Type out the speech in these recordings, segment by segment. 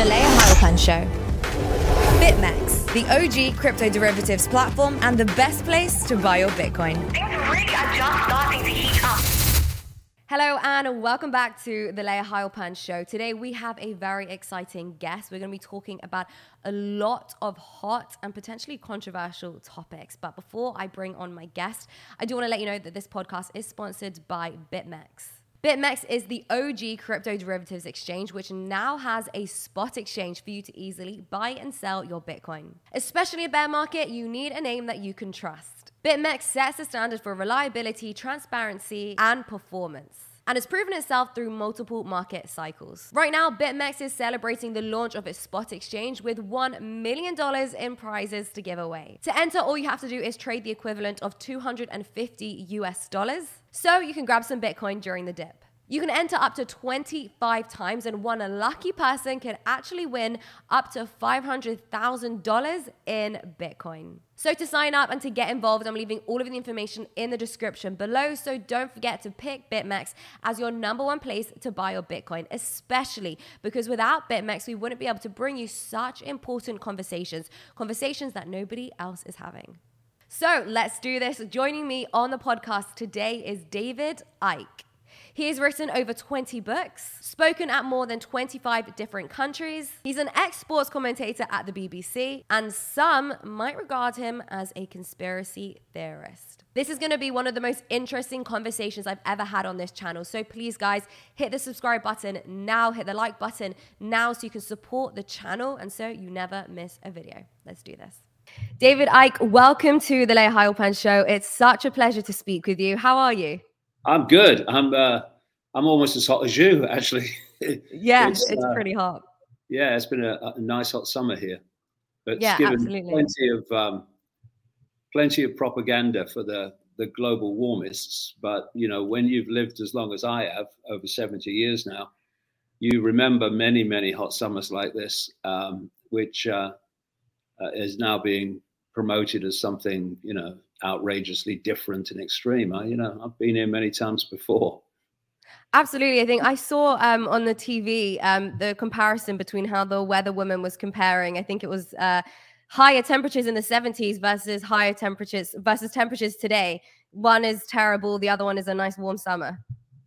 The Layah Heilpern Show. BitMEX, the OG crypto derivatives platform and the best place to buy your Bitcoin. Things really are just starting to heat up. Hello and welcome back to the Layah Heilpern Show. Today we have a very exciting guest. We're going to be talking about a lot of hot and potentially controversial topics. But before I bring on my guest, I do want to let you know that this podcast is sponsored by BitMEX. BitMEX is the OG crypto derivatives exchange, which now has a spot exchange for you to easily buy and sell your Bitcoin. Especially a bear market, you need a name that you can trust. BitMEX sets the standard for reliability, transparency, and performance and has proven itself through multiple market cycles. Right now, BitMEX is celebrating the launch of its spot exchange with $1 million in prizes to give away. To enter, all you have to do is trade the equivalent of 250 US dollars. So you can grab some Bitcoin during the dip. You can enter up to 25 times, and one lucky person can actually win up to $500,000 in Bitcoin. So, to sign up and to get involved, I'm leaving all of the information in the description below. So, don't forget to pick BitMEX as your number one place to buy your Bitcoin, especially because without BitMEX, we wouldn't be able to bring you such important conversations, conversations that nobody else is having. So, let's do this. Joining me on the podcast today is David Icke. He has written over 20 books, spoken at more than 25 different countries. He's an ex sports commentator at the BBC, and some might regard him as a conspiracy theorist. This is going to be one of the most interesting conversations I've ever had on this channel. So please, guys, hit the subscribe button now, hit the like button now so you can support the channel and so you never miss a video. Let's do this. David Icke, welcome to the Layah Heilpern Show. It's such a pleasure to speak with you. How are you? I'm good. I'm uh, I'm almost as hot as you, actually. yeah, it's, it's uh, pretty hot. Yeah, it's been a, a, nice hot summer here, but yeah, given absolutely. plenty of um, plenty of propaganda for the the global warmists. But you know, when you've lived as long as I have, over 70 years now, you remember many many hot summers like this, um, which uh, uh, is now being promoted as something you know outrageously different and extreme. I, you know, I've been here many times before. Absolutely. I think I saw um, on the TV um, the comparison between how the weather woman was comparing. I think it was uh, higher temperatures in the 70s versus higher temperatures versus temperatures today. One is terrible, the other one is a nice warm summer.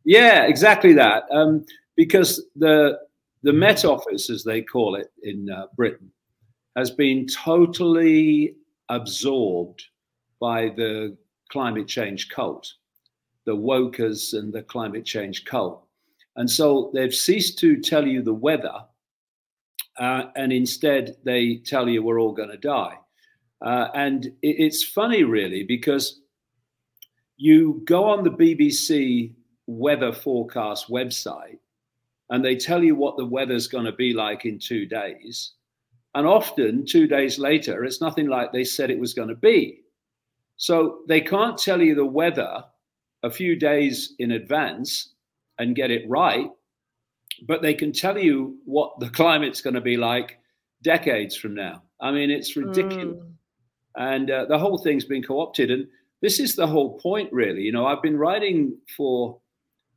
Yeah, exactly that. Um, because the the Met Office, as they call it in uh, Britain, has been totally absorbed by the climate change cult, the wokers and the climate change cult. And so they've ceased to tell you the weather, uh, and instead they tell you we're all going to die. Uh, and it, it's funny, really, because you go on the BBC weather forecast website and they tell you what the weather's going to be like in two days. And often, two days later, it's nothing like they said it was going to be. So they can't tell you the weather a few days in advance and get it right, but they can tell you what the climate's going to be like decades from now. I mean, it's ridiculous. Mm. And uh, the whole thing's been co opted. And this is the whole point, really. You know, I've been writing for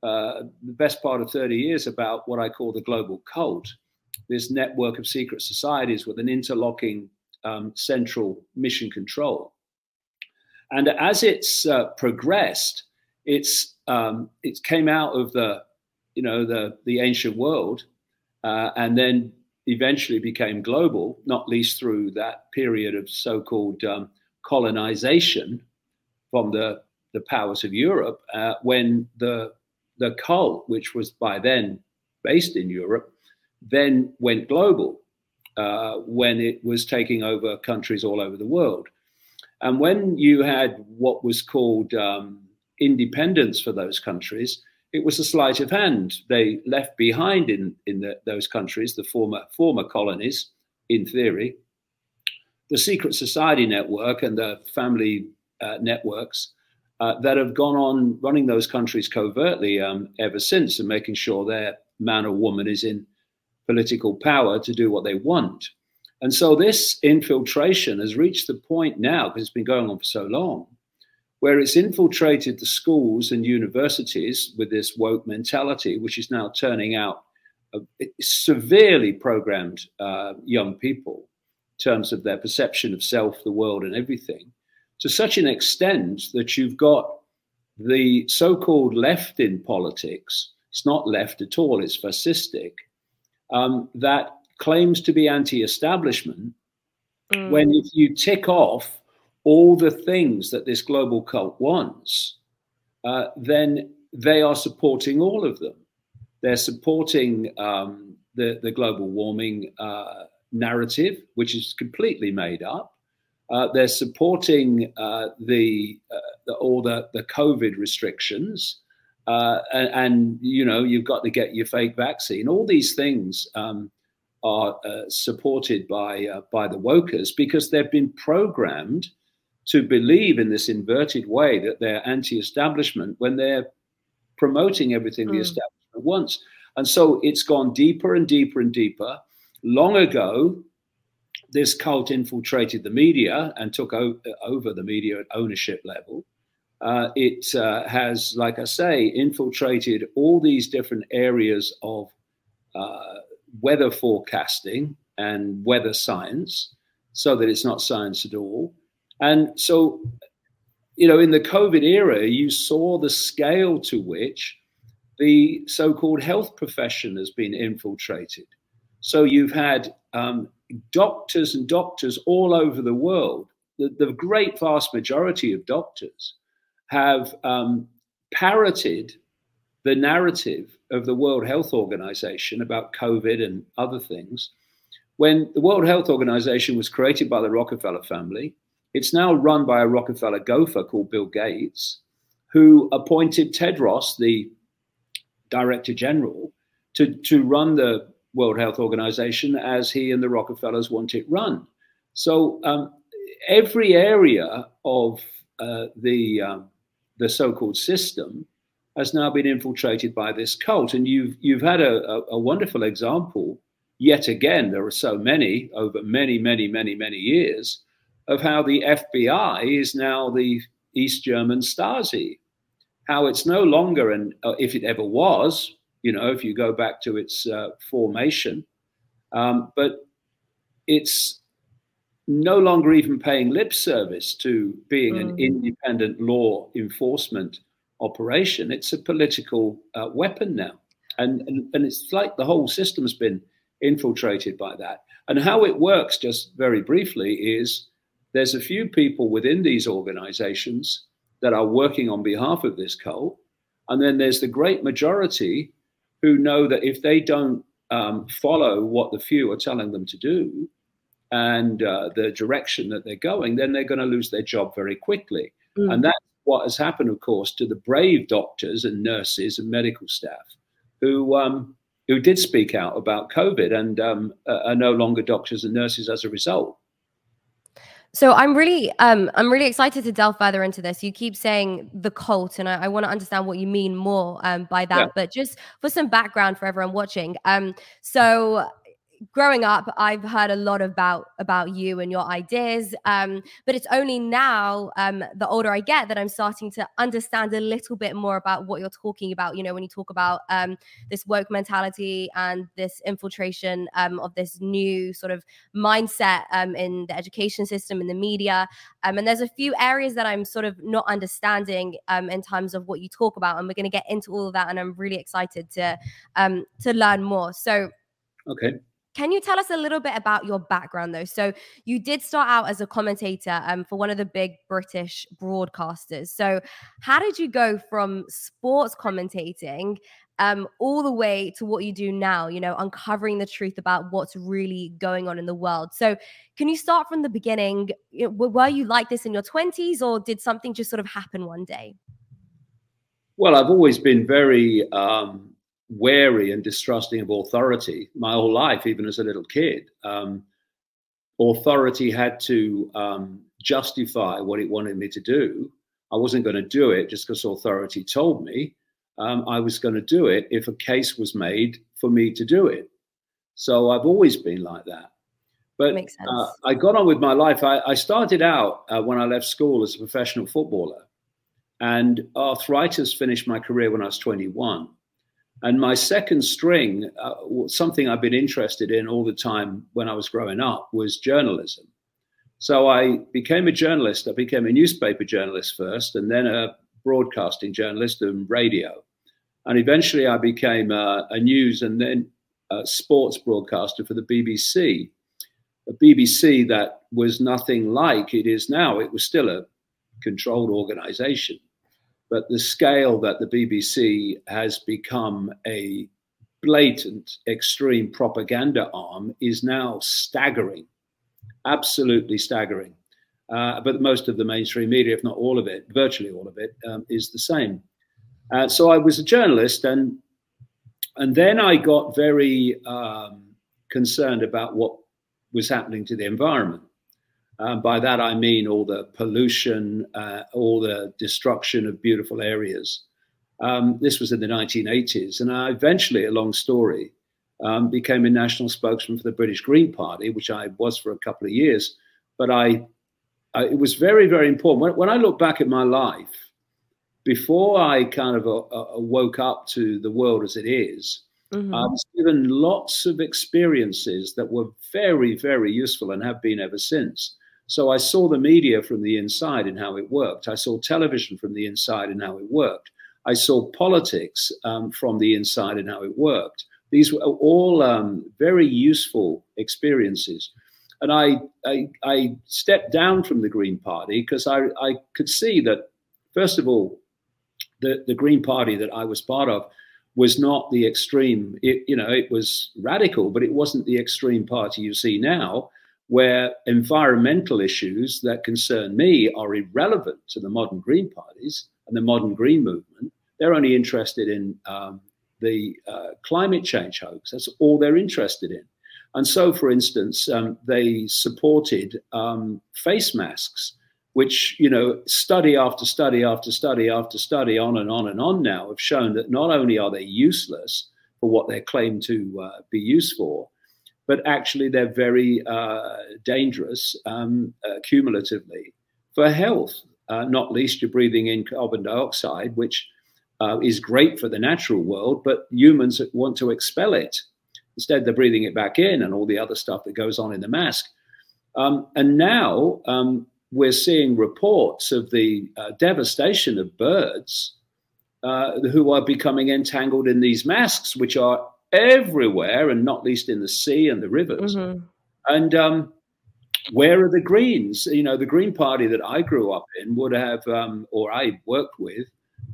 uh, the best part of 30 years about what I call the global cult this network of secret societies with an interlocking um, central mission control. And as it's uh, progressed, it's um, it came out of the you know the the ancient world, uh, and then eventually became global, not least through that period of so-called um, colonization from the the powers of Europe, uh, when the the cult, which was by then based in Europe, then went global uh, when it was taking over countries all over the world. And when you had what was called um, independence for those countries, it was a sleight of hand. They left behind in, in the, those countries, the former, former colonies, in theory, the secret society network and the family uh, networks uh, that have gone on running those countries covertly um, ever since and making sure their man or woman is in political power to do what they want. And so this infiltration has reached the point now, because it's been going on for so long, where it's infiltrated the schools and universities with this woke mentality, which is now turning out uh, severely programmed uh, young people in terms of their perception of self, the world, and everything, to such an extent that you've got the so called left in politics, it's not left at all, it's fascistic, um, that claims to be anti establishment. Mm. When if you tick off all the things that this global cult wants, uh, then they are supporting all of them. They're supporting um, the, the global warming uh, narrative, which is completely made up. Uh, they're supporting uh, the, uh, the, all the, the COVID restrictions. Uh, and, and, you know, you've got to get your fake vaccine. All these things um, are supported by, by the wokers because they've been programmed to believe in this inverted way that they're anti establishment when they're promoting everything mm. the establishment wants. And so it's gone deeper and deeper and deeper. Long ago, this cult infiltrated the media and took o- over the media at ownership level. Uh, it uh, has, like I say, infiltrated all these different areas of uh, weather forecasting and weather science so that it's not science at all. And so, you know, in the COVID era, you saw the scale to which the so called health profession has been infiltrated. So you've had um, doctors and doctors all over the world. The, the great vast majority of doctors have um, parroted the narrative of the World Health Organization about COVID and other things. When the World Health Organization was created by the Rockefeller family, it's now run by a Rockefeller gopher called Bill Gates, who appointed Tedros, the director general, to, to run the World Health Organization as he and the Rockefellers want it run. So um, every area of uh, the um, the so-called system has now been infiltrated by this cult, and you've you've had a, a, a wonderful example yet again. There are so many over many, many, many, many years of how the FBI is now the East German Stasi. How it's no longer, and uh, if it ever was, you know, if you go back to its uh, formation, um, but it's no longer even paying lip service to being mm. an independent law enforcement operation. It's a political uh, weapon now. And, and, and it's like the whole system's been infiltrated by that. And how it works, just very briefly, is there's a few people within these organizations that are working on behalf of this cult. And then there's the great majority who know that if they don't um, follow what the few are telling them to do and uh, the direction that they're going, then they're going to lose their job very quickly. Mm. And that's what has happened, of course, to the brave doctors and nurses and medical staff who um, who did speak out about COVID and um, are no longer doctors and nurses as a result. So I'm really, um, I'm really excited to delve further into this. You keep saying the cult, and I, I want to understand what you mean more um, by that. Yeah. But just for some background for everyone watching, um, so growing up i've heard a lot about about you and your ideas um, but it's only now um, the older i get that i'm starting to understand a little bit more about what you're talking about. You know when you talk about um, this woke mentality and this infiltration um, of this new sort of mindset um, in the education system in the media um, and there's a few areas that i'm sort of not understanding in terms of what you talk about and we're going to get into all of that and i'm really excited to to learn more. So okay can you tell us a little bit about your background, though? So, you did start out as a commentator um, for one of the big British broadcasters. So, how did you go from sports commentating um, all the way to what you do now, you know, uncovering the truth about what's really going on in the world? So, can you start from the beginning? Were you like this in your 20s, or did something just sort of happen one day? Well, I've always been very um, wary and distrusting of authority my whole life, even as a little kid. Um, authority had to um, justify what it wanted me to do. I wasn't going to do it just because authority told me. Um, I was going to do it if a case was made for me to do it. So I've always been like that. But uh, I got on with my life. I, I started out uh, when I left school as a professional footballer, and arthritis finished my career when I was 21. And my second string, uh, something I've been interested in all the time when I was growing up, was journalism. So I became a journalist. I became a newspaper journalist first, and then a broadcasting journalist and radio. And eventually I became a, a news and then a sports broadcaster for the BBC. A BBC that was nothing like it is now. It was still a controlled organization. But the scale that the BBC has become a blatant extreme propaganda arm is now staggering, absolutely staggering. Uh, but most of the mainstream media, if not all of it, virtually all of it, um, is the same. Uh, so I was a journalist, and and then I got very um, concerned about what was happening to the environment. Um, by that, I mean all the pollution, uh, all the destruction of beautiful areas. Um, this was in the 1980s. And I eventually, a long story, um, became a national spokesman for the British Green Party, which I was for a couple of years. But I, I it was very, very important. When, when, I look back at my life, before I kind of uh, uh, woke up to the world as it is, mm-hmm. I was given lots of experiences that were very, very useful and have been ever since. So I saw the media from the inside and how it worked. I saw television from the inside and how it worked. I saw politics um, from the inside and how it worked. These were all um, very useful experiences. And I, I, I, stepped down from the Green Party because I, I could see that, first of all, the, the Green Party that I was part of was not the extreme. It, you know, it was radical, but it wasn't the extreme party you see now where environmental issues that concern me are irrelevant to the modern Green parties and the modern Green movement. They're only interested in um, the uh, climate change hoax. That's all they're interested in. And so, for instance, um, they supported um, face masks, which, you know, study after study after study after study, on and on and on now, have shown that not only are they useless for what they're claimed to uh, be used for, but actually they're very uh, dangerous um, uh, cumulatively for health. Uh, not least, you're breathing in carbon dioxide, which uh, is great for the natural world, but humans want to expel it. Instead, they're breathing it back in and all the other stuff that goes on in the mask. Um, and now um, we're seeing reports of the uh, devastation of birds uh, who are becoming entangled in these masks, which are everywhere, and not least in the sea and the rivers. Mm-hmm. And um, where are the Greens? You know, the Green Party that I grew up in would have, um, or I worked with,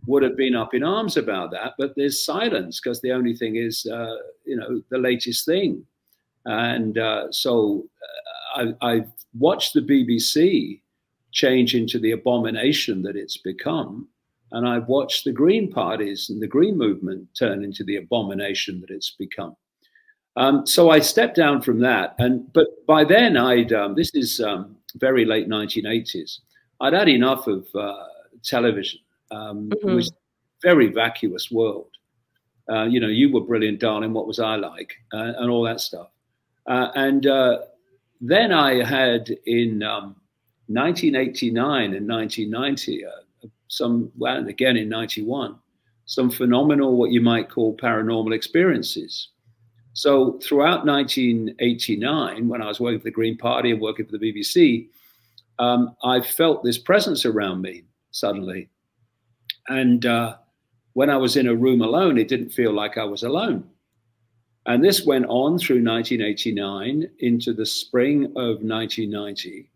would have been up in arms about that. But there's silence because the only thing is, uh, you know, the latest thing. And uh, so uh, I, I watched the BBC change into the abomination that it's become. And I've watched the Green parties and the Green movement turn into the abomination that it's become. Um, so I stepped down from that, and but by then I'd um, this is um, very late 1980s. I'd had enough of uh, television. Um, mm-hmm. It was a very vacuous world. Uh, you know, you were brilliant, darling. What was I like, uh, and all that stuff. Uh, and uh, then I had in 1989 um, and 1990 some, well, again in 91, some phenomenal, what you might call paranormal experiences. So throughout 1989, when I was working for the Green Party and working for the BBC, um, I felt this presence around me suddenly. And uh, when I was in a room alone, it didn't feel like I was alone. And this went on through 1989 into the spring of 1990.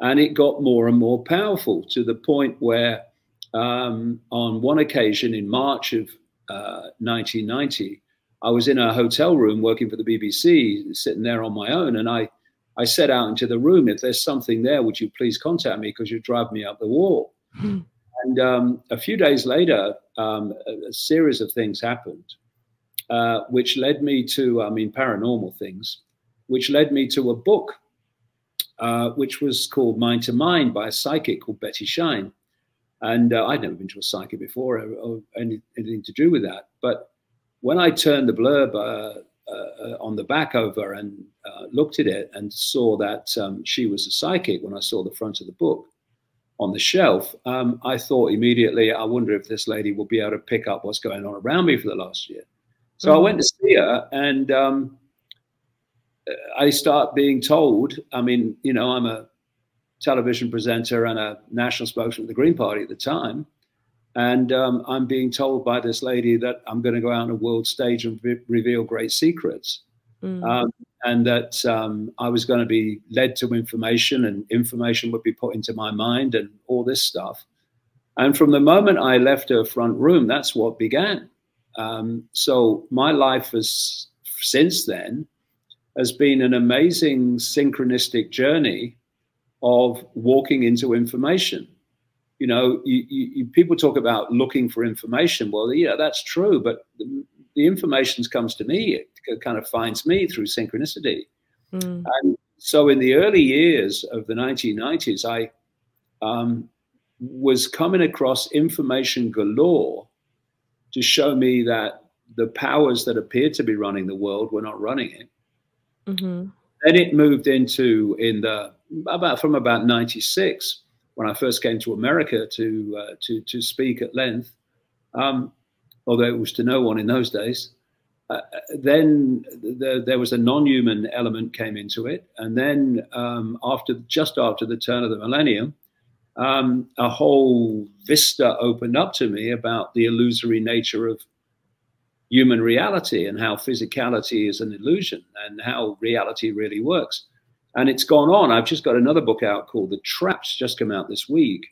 And it got more and more powerful to the point where um, on one occasion in March of uh, 1990, I was in a hotel room working for the BBC, sitting there on my own, and I, I said out into the room, "If there's something there, would you please contact me because you drive me up the wall." Hmm. And um, a few days later, um, a, a, series of things happened, uh, which led me to, I mean, paranormal things, which led me to a book, uh, which was called Mind to Mind by a psychic called Betty Shine. And uh, I'd never been to a psychic before or, or any, anything to do with that. But when I turned the blurb uh, uh, on the back over and uh, looked at it and saw that um, she was a psychic, when I saw the front of the book on the shelf, um, I thought immediately, I wonder if this lady will be able to pick up what's going on around me for the last year. So I went to see her, and um, I start being told. I mean, you know, I'm a television presenter and a national spokesman of the Green Party at the time, and um, I'm being told by this lady that I'm going to go out on a world stage and re- reveal great secrets. Mm. Um, and that um, I was going to be led to information and information would be put into my mind and all this stuff. And from the moment I left her front room, that's what began. Um, so my life has since then has been an amazing synchronistic journey of walking into information. You know, you, you, people talk about looking for information. Well, yeah, that's true, but the, the information comes to me. It kind of finds me through synchronicity. Mm. And so, in the early years of the 1990s, I um, was coming across information galore to show me that the powers that appeared to be running the world were not running it. Mm-hmm. Then it moved into in the about from about 96 when I first came to America to uh, to to speak at length, um, although it was to no one in those days. Uh, then the, there was a non-human element came into it, and then um, after just after the turn of the millennium, um, a whole vista opened up to me about the illusory nature of human reality and how physicality is an illusion and how reality really works. And it's gone on. I've just got another book out called The Traps, just come out this week,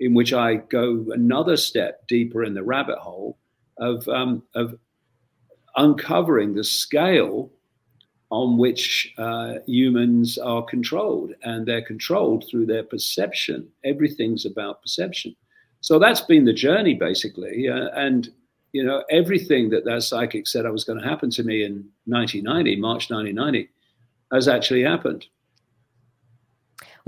in which I go another step deeper in the rabbit hole of, um, of uncovering the scale on which uh, humans are controlled, and they're controlled through their perception. Everything's about perception. So that's been the journey, basically. Uh, and you know, everything that that psychic said I was going to happen to me in 1990, March 1990, has actually happened.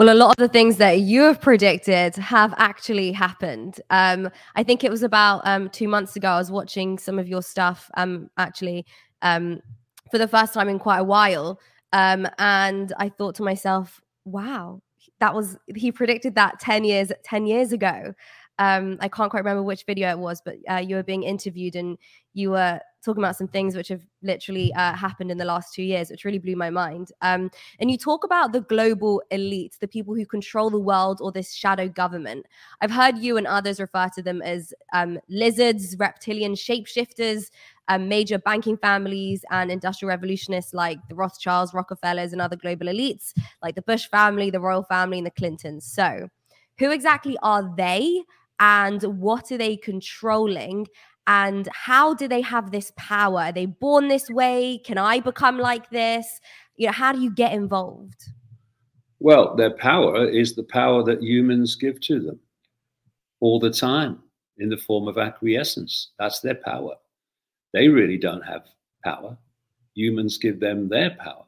Well, a lot of the things that you have predicted have actually happened. Um, I think it was about um, two months ago. I was watching some of your stuff, um, actually, um, for the first time in quite a while, um, and I thought to myself, "Wow, that was he predicted that ten years ten years ago." um, I can't quite remember which video it was, but uh, you were being interviewed and you were talking about some things which have literally uh, happened in the last two years, which really blew my mind. Um, and you talk about the global elites, the people who control the world or this shadow government. I've heard you and others refer to them as um, lizards, reptilian shapeshifters, um, major banking families, and industrial revolutionists like the Rothschilds, Rockefellers, and other global elites like the Bush family, the royal family, and the Clintons. So, who exactly are they? and what are they controlling and how do they have this power? Are they born this way? Can i become like this? You know how do you get involved? Well their power is the power that humans give to them all the time in the form of acquiescence. That's their power. They really don't have power. Humans give them their power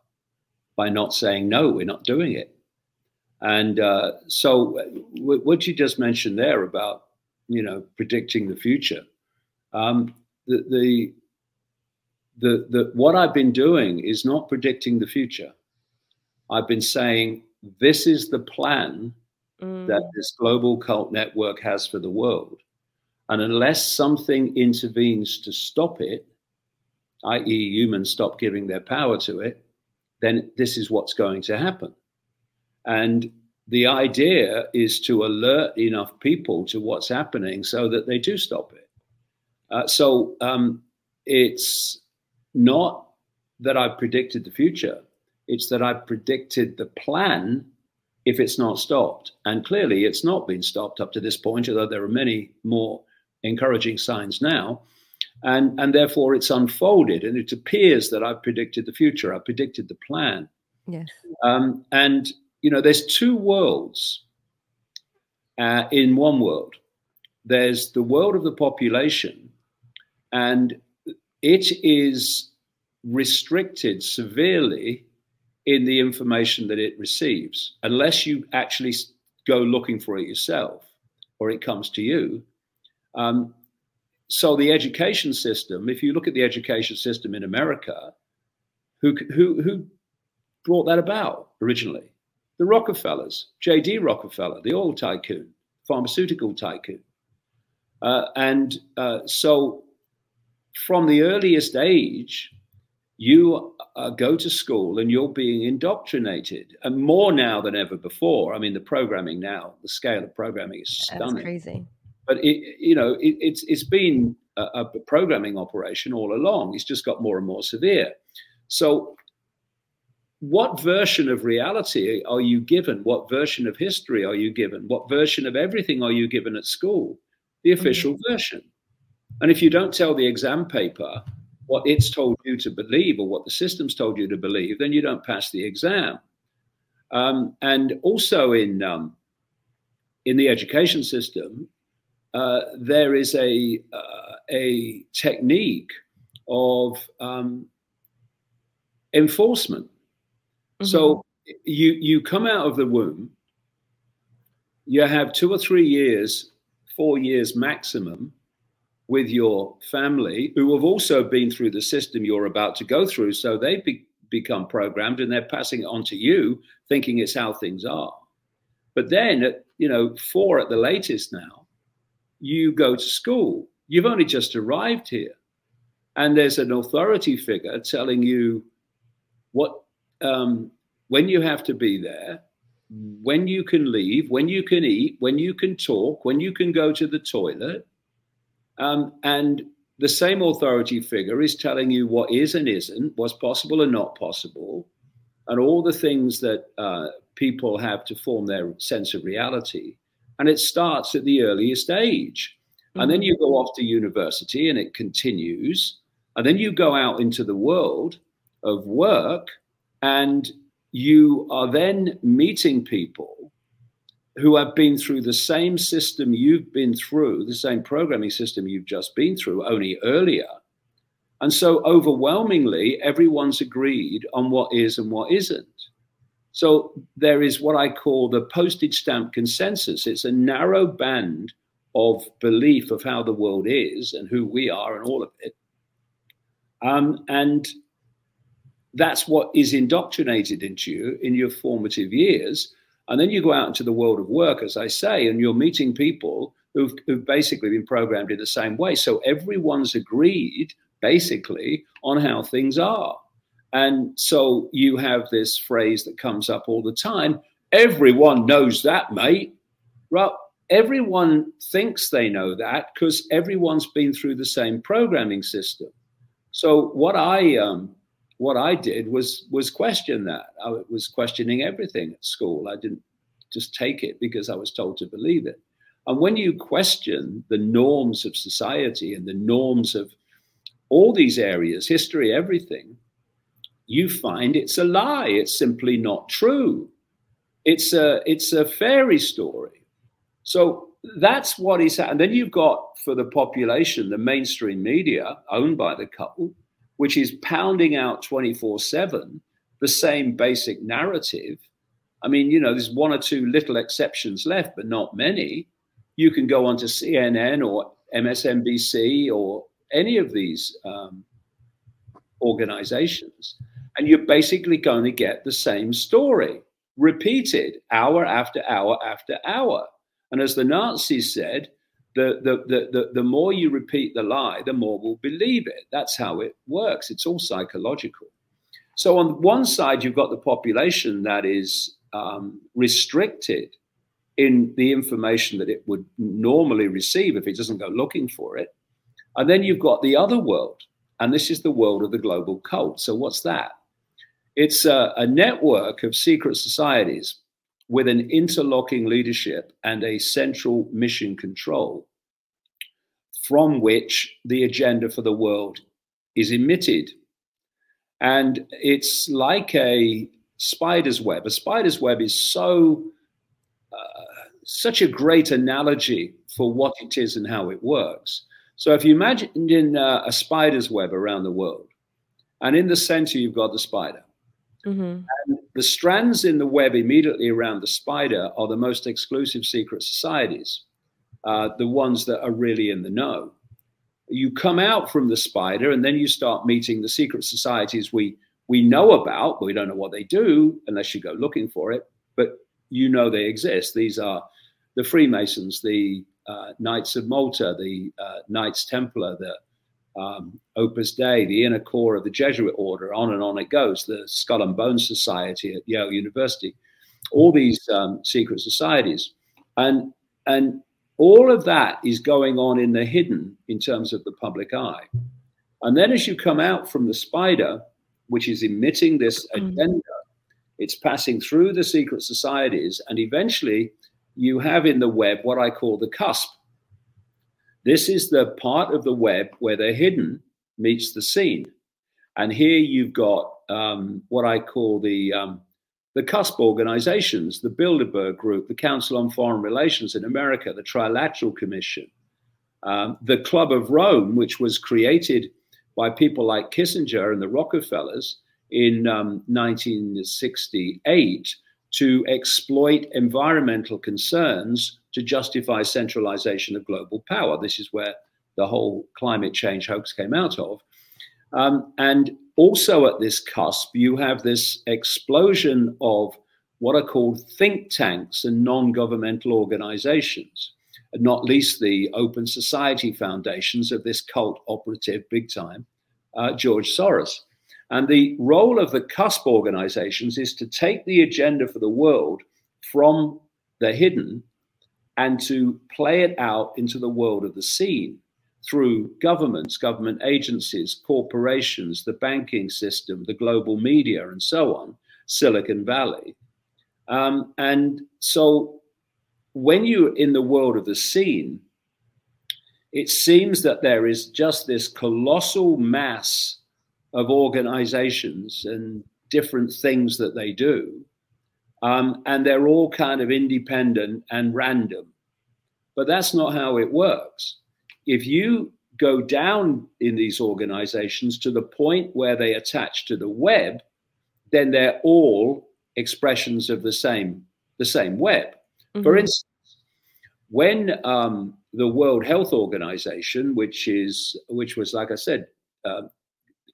by not saying no we're not doing it. And uh, so, w- what you just mentioned there about you know predicting the future, um, the, the the the what I've been doing is not predicting the future. I've been saying this is the plan mm. that this global cult network has for the world, and unless something intervenes to stop it, i.e., humans stop giving their power to it, then this is what's going to happen. And the idea is to alert enough people to what's happening so that they do stop it. Uh, so um, it's not that I've predicted the future, it's that I've predicted the plan if it's not stopped. And clearly, it's not been stopped up to this point, although there are many more encouraging signs now. And, and therefore, it's unfolded, and it appears that I've predicted the future. I've predicted the plan. Yes. Um, and you know, there's two worlds uh, in one world. There's the world of the population, and it is restricted severely in the information that it receives, unless you actually go looking for it yourself or it comes to you. Um, so the education system, if you look at the education system in America, who who who brought that about originally? the Rockefellers, J.D. Rockefeller, the oil tycoon, pharmaceutical tycoon. Uh, and uh, so from the earliest age, you uh, go to school and you're being indoctrinated, and more now than ever before. I mean, the programming now, the scale of programming is stunning. That's crazy. But it, you know, it, it's it's been a, a programming operation all along. It's just got more and more severe. So, what version of reality are you given? What version of history are you given? What version of everything are you given at school? The mm-hmm. official mm-hmm. version. And if you don't tell the exam paper what it's told you to believe or what the system's told you to believe, then you don't pass the exam. Um, and also in um, in the education system, uh, there is a uh, a technique of um, enforcement. Mm-hmm. So you you come out of the womb, you have two or three years, four years maximum with your family who have also been through the system you're about to go through. So they be, become programmed and they're passing it on to you, thinking it's how things are. But then, at, you know, four at the latest now, you go to school. You've only just arrived here. And there's an authority figure telling you what, um, when you have to be there, when you can leave, when you can eat, when you can talk, when you can go to the toilet um, and the same authority figure is telling you what is and isn't, what's possible and not possible, and all the things that uh, people have to form their sense of reality. And it starts at the earliest age. Mm-hmm. And then mm-hmm. you go off to university and it continues. And then you go out into the world of work and you are then meeting people who have been through the same system you've been through, the same programming system you've just been through, only earlier. And so overwhelmingly, everyone's agreed on what is and what isn't. So there is what I call the postage stamp consensus. It's a narrow band of belief of how the world is and who we are and all of it. Um, and that's what is indoctrinated into you in your formative years. And then you go out into the world of work, as I say, and you're meeting people who've, who've basically been programmed in the same way. So everyone's agreed basically on how things are. And so you have this phrase that comes up all the time everyone knows that, mate. Well, everyone thinks they know that because everyone's been through the same programming system. So what I um, what I did was was question that. I was questioning everything at school. I didn't just take it because I was told to believe it. And when you question the norms of society and the norms of all these areas, history, everything, you find it's a lie. It's simply not true. It's a it's a fairy story. So that's what is. And then you've got for the population, the mainstream media owned by the couple, which is pounding out 24 7 the same basic narrative. I mean, you know, there's one or two little exceptions left, but not many. You can go onto CNN or MSNBC or any of these um, organizations, and you're basically going to get the same story repeated hour after hour after hour. And as the Nazis said, the, the, the, the, the more you repeat the lie, the more we'll believe it. That's how it works. It's all psychological. So, on one side, you've got the population that is um, restricted in the information that it would normally receive if it doesn't go looking for it. And then you've got the other world, and this is the world of the global cult. So, what's that? It's a, a network of secret societies with an interlocking leadership and a central mission control from which the agenda for the world is emitted. And it's like a spider's web. A spider's web is so uh, such a great analogy for what it is and how it works. So if you imagine in uh, a spider's web around the world, and in the center you've got the spider, mm-hmm. and the strands in the web immediately around the spider are the most exclusive secret societies, uh, the ones that are really in the know. You come out from the spider, and then you start meeting the secret societies we we know about, but we don't know what they do unless you go looking for it. But you know they exist. These are the Freemasons, the uh, Knights of Malta, the uh, Knights Templar, the um, Opus Dei, the inner core of the Jesuit order, on and on it goes, the Skull and Bones Society at Yale University, all these um, secret societies. And, and all of that is going on in the hidden in terms of the public eye. And then as you come out from the spider, which is emitting this mm. agenda, it's passing through the secret societies, and eventually you have in the web what I call the cusp. This is the part of the web where the hidden meets the seen. And here you've got um, what I call the um, the cusp organizations, the Bilderberg Group, the Council on Foreign Relations in America, the Trilateral Commission, um, the Club of Rome, which was created by people like Kissinger and the Rockefellers in um, 1968 to exploit environmental concerns to justify centralization of global power. This is where the whole climate change hoax came out of. Um, and also at this cusp, you have this explosion of what are called think tanks and non governmental organizations, not least the open society foundations of this cult operative, big time, uh, George Soros. And the role of the cusp organizations is to take the agenda for the world from the hidden and to play it out into the world of the seen through governments, government agencies, corporations, the banking system, the global media, and so on, Silicon Valley. Um, and so when you're in the world of the seen, it seems that there is just this colossal mass of organizations and different things that they do. Um, and they're all kind of independent and random. But that's not how it works if you go down in these organizations to the point where they attach to the web, then they're all expressions of the same the same web. Mm-hmm. For instance, when um, the World Health Organization, which is which was like I said, uh,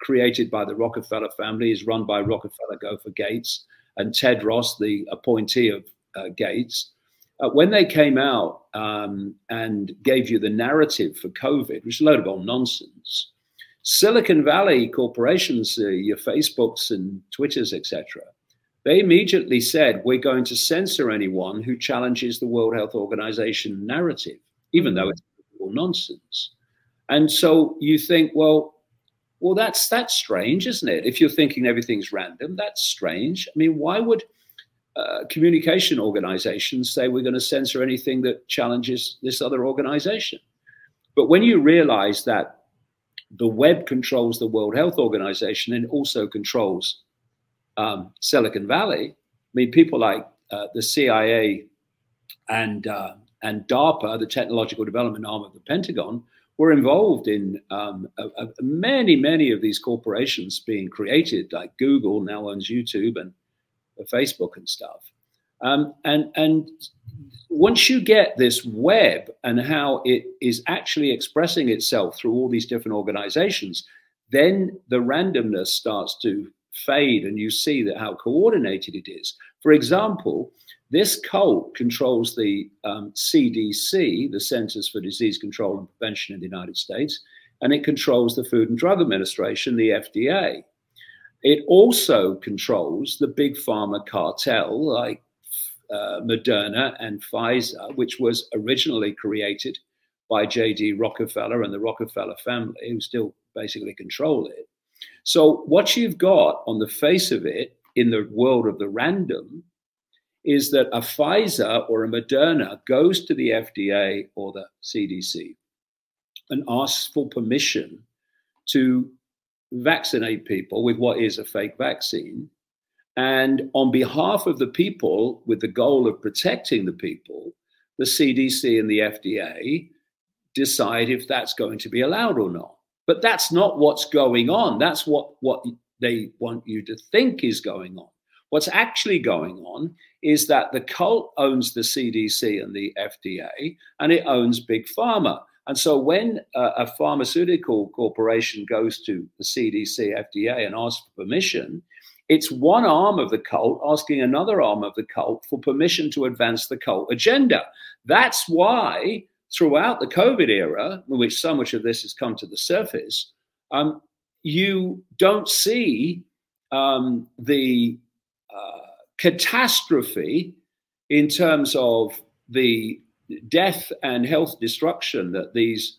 created by the Rockefeller family, is run by Rockefeller Gopher Gates and Tedros, the appointee of uh, Gates uh, when they came out um, and gave you the narrative for COVID, which is a load of old nonsense, Silicon Valley corporations, uh, your Facebooks and Twitters, etc., they immediately said, We're going to censor anyone who challenges the World Health Organization narrative, even though it's all nonsense. And so you think, well, well, that's that's strange, isn't it? If you're thinking everything's random, that's strange. I mean, why would uh, communication organizations say we're going to censor anything that challenges this other organization. But when you realize that the web controls the World Health Organization and also controls um, Silicon Valley, I mean, people like uh, the CIA and uh, and DARPA, the technological development arm of the Pentagon, were involved in um, many, many of these corporations being created, like Google now owns YouTube and Facebook and stuff. Um, and and once you get this web and how it is actually expressing itself through all these different organizations, then the randomness starts to fade, and you see that how coordinated it is. For example, this cult controls the um, CDC, the Centers for Disease Control and Prevention in the United States, and it controls the Food and Drug Administration, the FDA. It also controls the big pharma cartel like uh, Moderna and Pfizer, which was originally created by J.D. Rockefeller and the Rockefeller family, who still basically control it. So, what you've got on the face of it in the world of the random is that a Pfizer or a Moderna goes to the FDA or the CDC and asks for permission to vaccinate people with what is a fake vaccine. And on behalf of the people, with the goal of protecting the people, the CDC and the FDA decide if that's going to be allowed or not. But that's not what's going on. That's what, what they want you to think is going on. What's actually going on is that the cult owns the CDC and the FDA, and it owns Big Pharma. And so when uh, a pharmaceutical corporation goes to the CDC, FDA, and asks for permission, it's one arm of the cult asking another arm of the cult for permission to advance the cult agenda. That's why throughout the COVID era, in which so much of this has come to the surface, um, you don't see um, the catastrophe in terms of the death and health destruction that these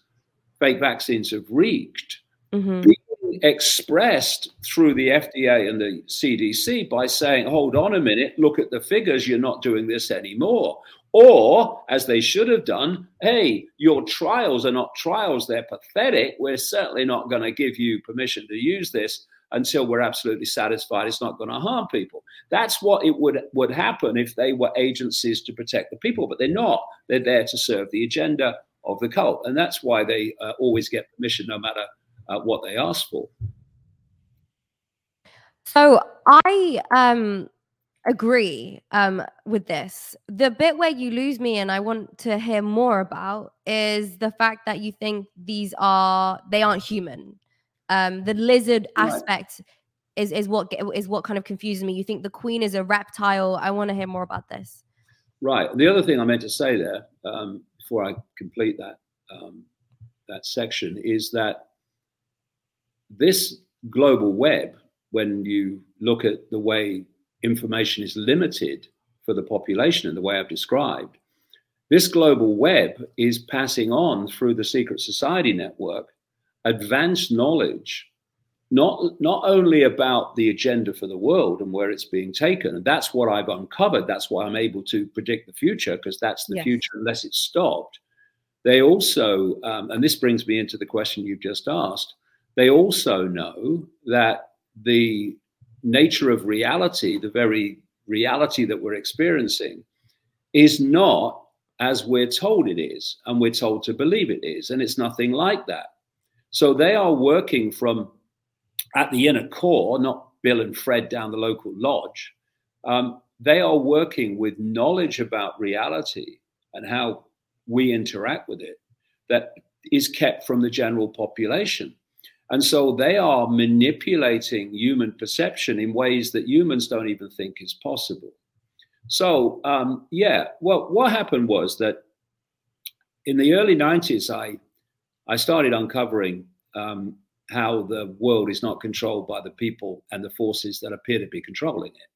fake vaccines have wreaked mm-hmm. being expressed through the FDA and the CDC by saying, hold on a minute, look at the figures, you're not doing this anymore. Or, as they should have done, hey, your trials are not trials, they're pathetic. We're certainly not going to give you permission to use this until we're absolutely satisfied it's not going to harm people. That's what it would would happen if they were agencies to protect the people, but they're not. They're there to serve the agenda of the cult, and that's why they uh, always get permission, no matter uh, what they ask for. So I um agree um with this. The bit where you lose me and I want to hear more about is the fact that you think these are they aren't human um, the lizard right. aspect is is what is what kind of confuses me. You think the queen is a reptile? I want to hear more about this. Right. The other thing I meant to say there um, before I complete that um, that section is that this global web, when you look at the way information is limited for the population and the way I've described, this global web is passing on through the secret society network advanced knowledge not not only about the agenda for the world and where it's being taken. And that's what i've uncovered. That's why i'm able to predict the future because that's the yes. future unless it's stopped. They also um, and this brings me into the question you've just asked they also know that the nature of reality the very reality that we're experiencing is not as we're told it is and we're told to believe it is and it's nothing like that so they are working from at the inner core, not Bill and Fred down the local lodge. Um, they are working with knowledge about reality and how we interact with it that is kept from the general population. And so they are manipulating human perception in ways that humans don't even think is possible. So, um, yeah, well, what happened was that in the early 90s, I I started uncovering um, how the world is not controlled by the people and the forces that appear to be controlling it.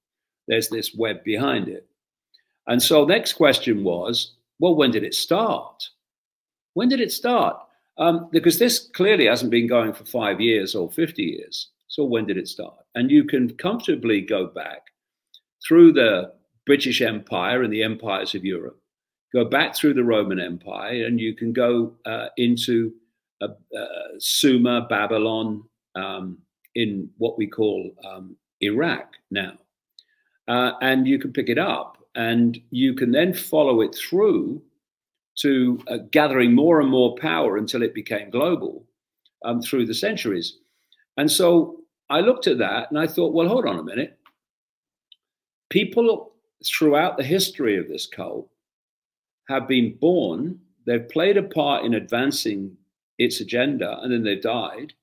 There's this web behind it. And so, next question was, well, when did it start? When did it start? Um, because this clearly hasn't been going for five years or 50 years. So, when did it start? And you can comfortably go back through the British Empire and the empires of Europe, go back through the Roman Empire, and you can go uh, into uh, uh, Sumer, Babylon, um, in what we call um, Iraq now. Uh, and you can pick it up and you can then follow it through to uh, gathering more and more power until it became global um, through the centuries. And so I looked at that and I thought, well, hold on a minute. People throughout the history of this cult have been born, they've played a part in advancing its agenda and then they've died,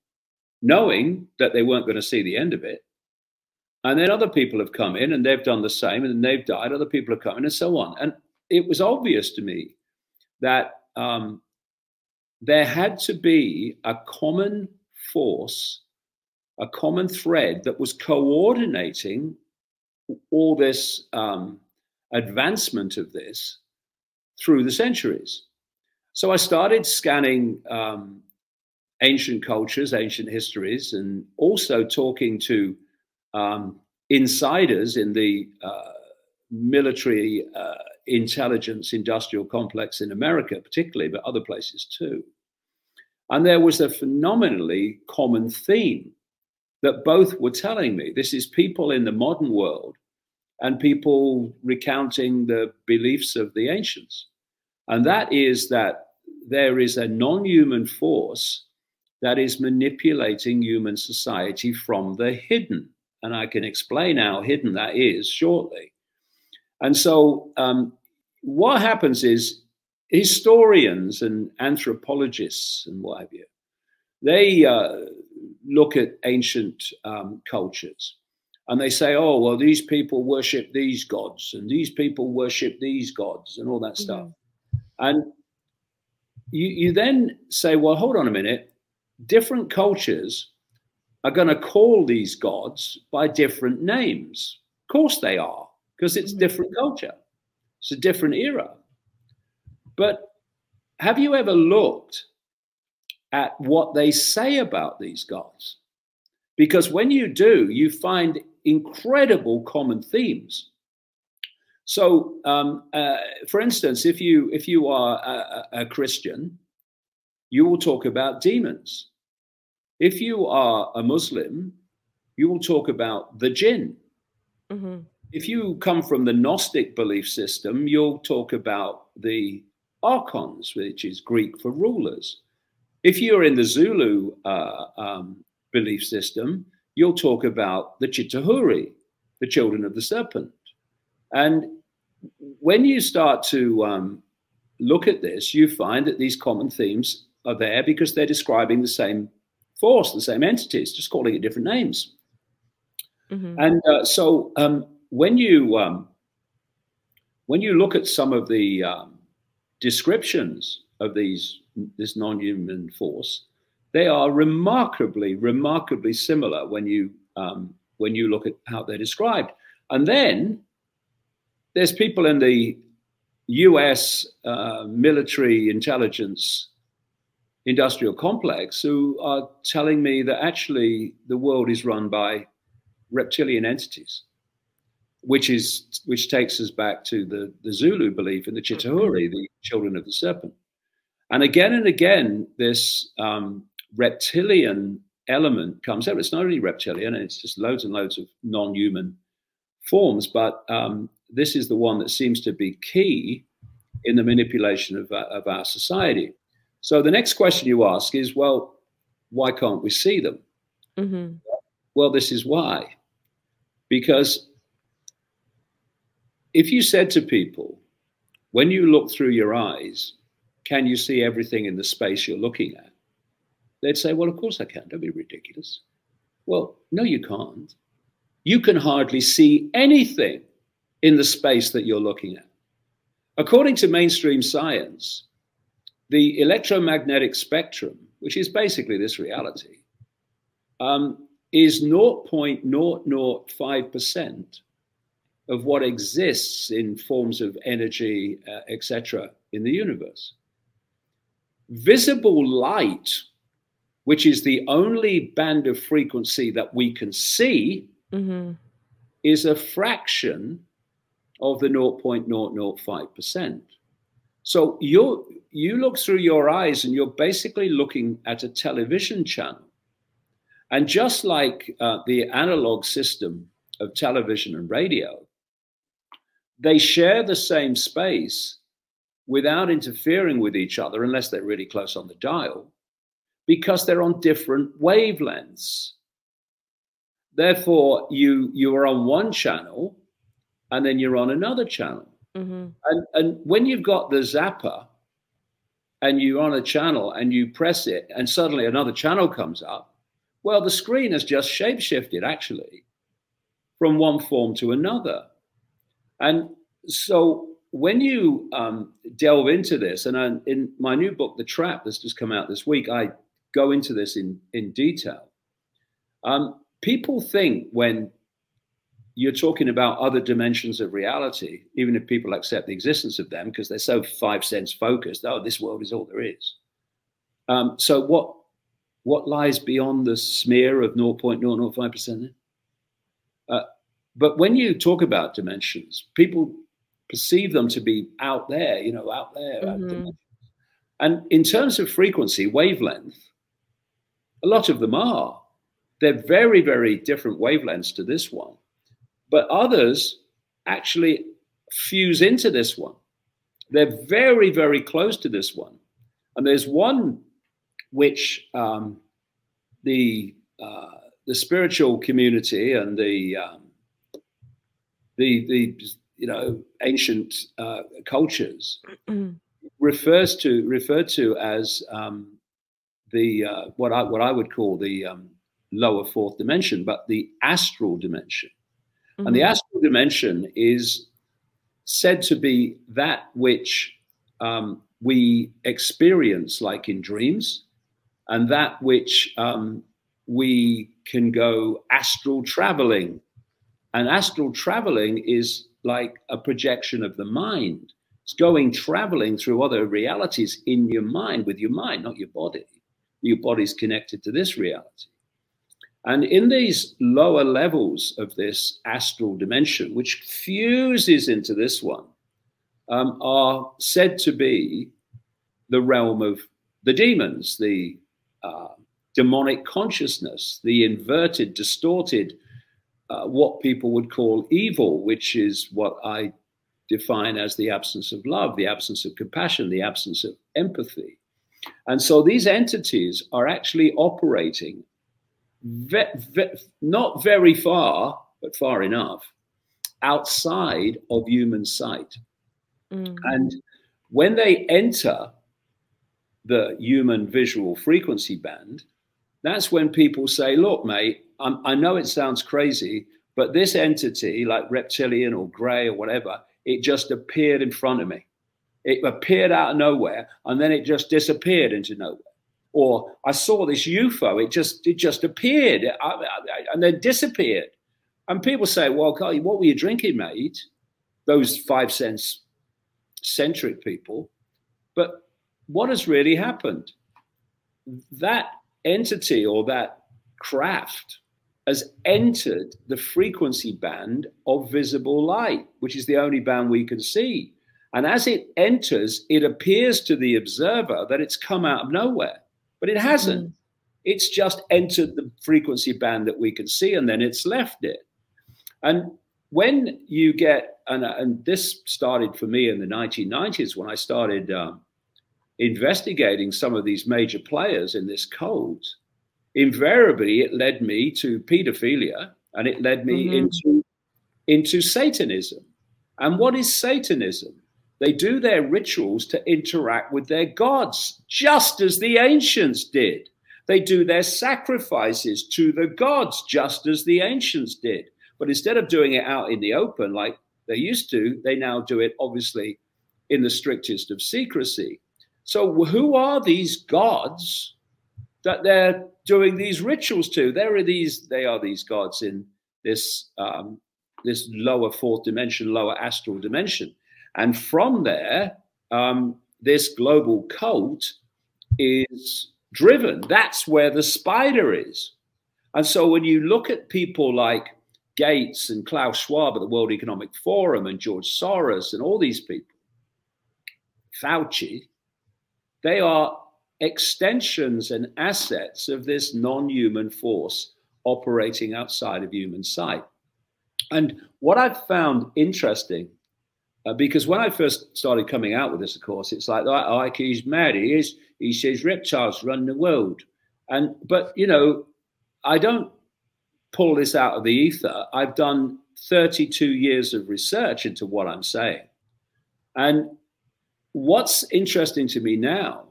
knowing that they weren't going to see the end of it. And then other people have come in and they've done the same and then they've died. Other people have come in and so on. And it was obvious to me that um, there had to be a common force, a common thread that was coordinating all this um, advancement of this through the centuries. So I started scanning um, ancient cultures, ancient histories, and also talking to um, insiders in the uh, military uh, intelligence industrial complex in America, particularly, but other places too. And there was a phenomenally common theme that both were telling me this is people in the modern world and people recounting the beliefs of the ancients. And that is that there is a non human force that is manipulating human society from the hidden. And I can explain how hidden that is shortly. And so, um, what happens is historians and anthropologists and what have you, they uh, look at ancient um, cultures and they say, oh, well, these people worship these gods and these people worship these gods and all that mm-hmm. stuff. And you, you then say, well, hold on a minute. Different cultures are going to call these gods by different names. Of course they are, because it's different culture. It's a different era. But have you ever looked at what they say about these gods? Because when you do, you find incredible common themes. So, um, uh, for instance, if you if you are a, a, Christian, you will talk about demons. If you are a Muslim, you will talk about the jinn. Mm-hmm. If you come from the Gnostic belief system, you'll talk about the archons, which is Greek for rulers. If you're in the Zulu uh, um, belief system, you'll talk about the Chitauri, the children of the serpent. And when you start to um, look at this, you find that these common themes are there because they're describing the same force, the same entities, just calling it different names. Mm-hmm. And uh, so um, when you um, when you look at some of the um, descriptions of these this non-human force, they are remarkably, remarkably similar when you um, when you look at how they're described. And then there's people in the U.S. Uh, military intelligence industrial complex who are telling me that actually the world is run by reptilian entities, which is which takes us back to the, the Zulu belief in the Chitauri, the children of the serpent. And again and again, this um, reptilian element comes out. It's not only reptilian, it's just loads and loads of non human forms, but um, this is the one that seems to be key in the manipulation of, uh, of our society. So the next question you ask is, well, why can't we see them? Mm-hmm. Well, this is why. Because if you said to people, when you look through your eyes, can you see everything in the space you're looking at? They'd say, Well, of course I can. Don't be ridiculous. Well, no, you can't. You can hardly see anything in the space that you're looking at. According to mainstream science, the electromagnetic spectrum, which is basically this reality, um, is 0.005% of what exists in forms of energy, uh, etc., in the universe. Visible light which is the only band of frequency that we can see, mm-hmm. is a fraction of the 0.005%. So you you look through your eyes and you're basically looking at a television channel. And just like uh, the analog system of television and radio, they share the same space without interfering with each other unless they're really close on the dial because they're on different wavelengths. Therefore, you you are on one channel, and then you're on another channel. Mm-hmm. And and when you've got the zapper, and you're on a channel and you press it, and suddenly another channel comes up, well, the screen has just shapeshifted actually from one form to another. And so when you um, delve into this, and I, in my new book, The Trap, that's just come out this week, I go into this in, in detail. Um, people think when you're talking about other dimensions of reality, even if people accept the existence of them because they're so five sense focused, oh, this world is all there is. Um, so what what lies beyond the smear of 0.005%? Uh, but when you talk about dimensions, people perceive them to be out there, you know, out there. Mm-hmm. And in terms of frequency, wavelength, a lot of them are. They're very, very different wavelengths to this one. But others actually fuse into this one. They're very, very close to this one. And there's one which um, the uh, the spiritual community and the um, the the you know ancient uh, cultures mm-hmm. refers to referred to as um, the uh, what I what I would call the um, lower fourth dimension, but the astral dimension. Mm-hmm. And the mm-hmm. astral dimension is said to be that which um, we experience, like in dreams, and that which um, we can go astral traveling. And astral traveling is like a projection of the mind. It's going traveling through other realities in your mind with your mind, not your body. Your body's connected to this reality. And in these lower levels of this astral dimension, which fuses into this one, um, are said to be the realm of the demons, the uh, demonic consciousness, the inverted, distorted, uh, what people would call evil, which is what I define as the absence of love, the absence of compassion, the absence of empathy. And so these entities are actually operating ve- ve- not very far, but far enough outside of human sight. Mm. And when they enter the human visual frequency band, that's when people say, look, mate, I'm, i know it sounds crazy, but this entity, like reptilian or gray or whatever, it just appeared in front of me. It appeared out of nowhere and then it just disappeared into nowhere or I saw this UFO. It just it just appeared uh, uh, uh, and then disappeared. And people say, "Well, Carly, what were you drinking, mate?" Those five sense centric people. But what has really happened? That entity or that craft has entered the frequency band of visible light, which is the only band we can see. And as it enters, it appears to the observer that it's come out of nowhere but it hasn't. Mm. It's just entered the frequency band that we can see, and then it's left it. And when you get, and, and this started for me in the 1990s when I started um, investigating some of these major players in this code, invariably it led me to pedophilia and it led me mm-hmm. into, into Satanism. And what is Satanism? They do their rituals to interact with their gods, just as the ancients did. They do their sacrifices to the gods, just as the ancients did. But instead of doing it out in the open like they used to, they now do it obviously in the strictest of secrecy. So, who are these gods that they're doing these rituals to? There are these, they are these gods in this um, this lower fourth dimension, lower astral dimension. And from there, um, this global cult is driven. That's where the spider is. And so when you look at people like Gates and Klaus Schwab at the World Economic Forum and George Soros and all these people, Fauci, they are extensions and assets of this non human force operating outside of human sight. And what I've found interesting uh, because when I first started coming out with this, of course, it's like, oh, like he's mad. He is. He says reptiles run the world, and but you know, I don't pull this out of the ether. I've done 32 years of research into what I'm saying, and what's interesting to me now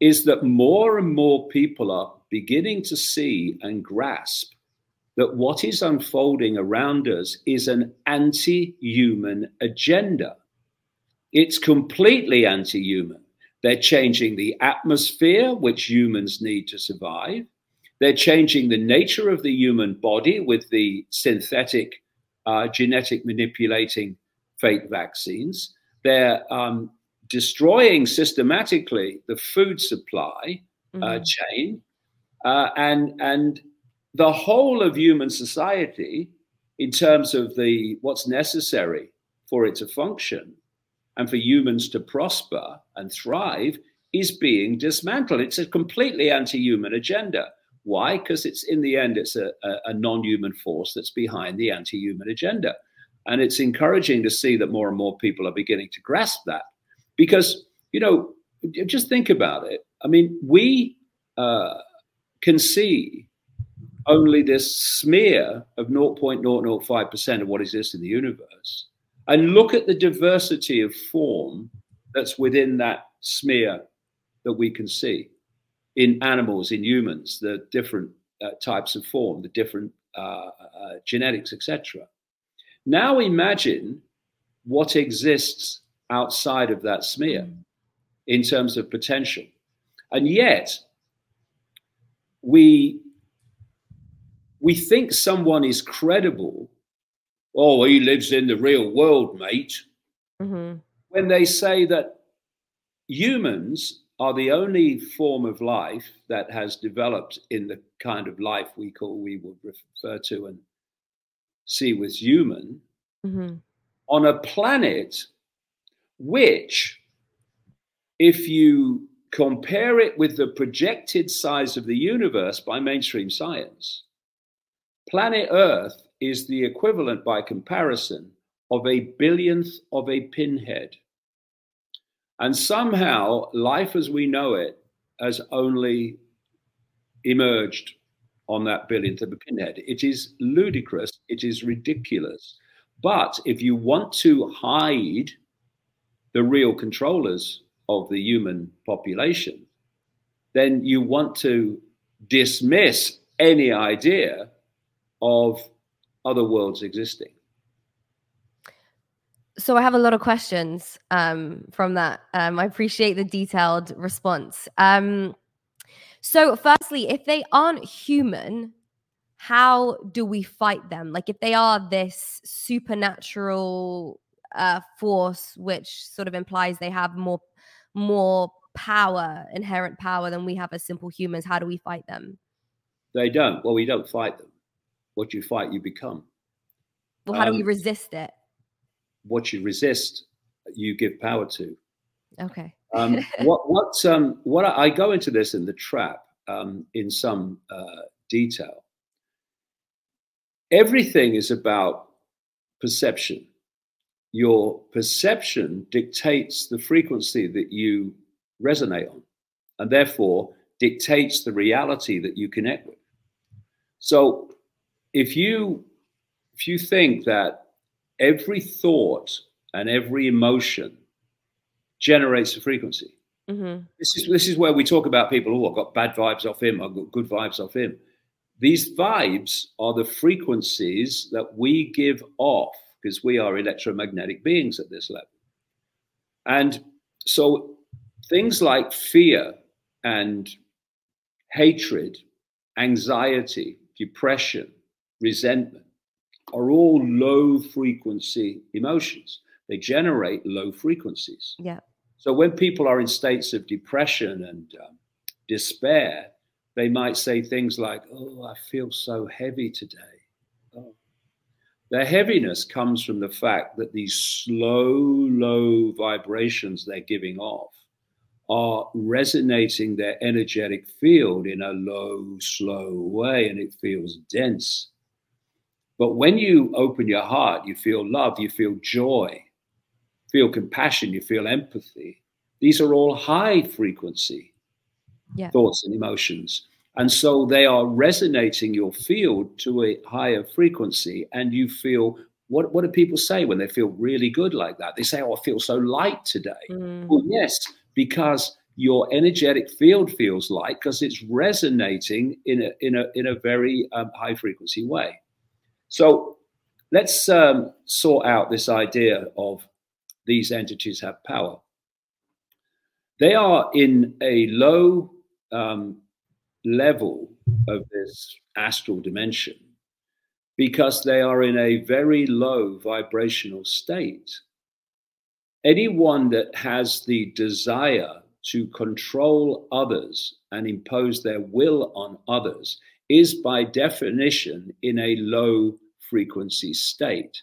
is that more and more people are beginning to see and grasp that what is unfolding around us is an anti human agenda. It's completely anti human. They're changing the atmosphere, which humans need to survive. They're changing the nature of the human body with the synthetic uh, genetic manipulating fake vaccines. They're um, destroying systematically the food supply uh, mm-hmm. chain. Uh, and, and the whole of human society in terms of the what's necessary for it to function and for humans to prosper and thrive is being dismantled. It's a completely anti-human agenda. Why? Because it's in the end, it's a, a, a non-human force that's behind the anti-human agenda. And it's encouraging to see that more and more people are beginning to grasp that. Because, you know, just think about it. I mean, we uh, can see only this smear of 0.005% of what exists in the universe. And look at the diversity of form that's within that smear that we can see in animals, in humans, the different uh, types of form, the different uh, uh, genetics, etc. Now imagine what exists outside of that smear. in terms of potential. And yet, we we think someone is credible. Oh, he lives in the real world, mate. Mm-hmm. When they say that humans are the only form of life that has developed in the kind of life we call we would refer to and see as human mm-hmm. on a planet which if you compare it with the projected size of the universe by mainstream science, planet Earth is the equivalent by comparison of a billionth of a pinhead. And somehow, life as we know it has only emerged on that billionth of a pinhead. It is ludicrous. It is ridiculous. But if you want to hide the real controllers of the human population, then you want to dismiss any idea of other worlds existing. So I have a lot of questions um, from that. Um, I appreciate the detailed response. Um, so, firstly, if they aren't human, how do we fight them? Like, if they are this supernatural uh, force, which sort of implies they have more more power, inherent power than we have as simple humans. How do we fight them? They don't. Well, we don't fight them. What you fight, you become. Well, how um, do we resist it? What you resist, you give power to. Okay. um, what what um, what I, I, go into this in the trap um, in some uh, detail. Everything is about perception your perception dictates the frequency that you resonate on, and therefore dictates the reality that you connect with. So if you if you think that every thought and every emotion generates a frequency. Mm-hmm. This is this is where we talk about people. Oh, I've got bad vibes off him. I've got good vibes off him. These vibes are the frequencies that we give off because we are electromagnetic beings at this level. And so things like fear and hatred, anxiety, depression, resentment are all low frequency emotions. They generate low frequencies. Yeah. So when people are in states of depression and um, despair, they might say things like, Oh, I feel so heavy today. Their heaviness comes from the fact that these slow, low vibrations they're giving off are resonating their energetic field in a low, slow way, and it feels dense. But when you open your heart, you feel love, you feel joy, feel compassion, you feel empathy. These are all high frequency yeah. thoughts and emotions. And so they are resonating your field to a higher frequency, and you feel what, what do people say when they feel really good like that? They say, Oh, I feel so light today. Mm. Well, yes, because your energetic field feels light because it's resonating in a, in a, in a very um, high frequency way. So let's um, sort out this idea of these entities have power. They are in a low um, level of this astral dimension because they are in a very low vibrational state. Anyone that has the desire to control others and impose their will on others is by definition in a low frequency state.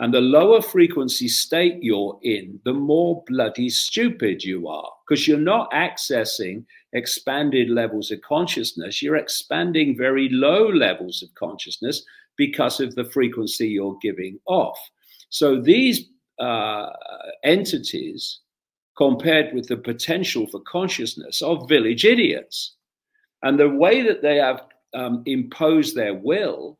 And the lower frequency state you're in, the more bloody stupid you are, because you're not accessing expanded levels of consciousness. You're expanding very low levels of consciousness because of the frequency you're giving off. So these uh, entities, compared with the potential for consciousness, are village idiots. And the way that they have um, imposed their will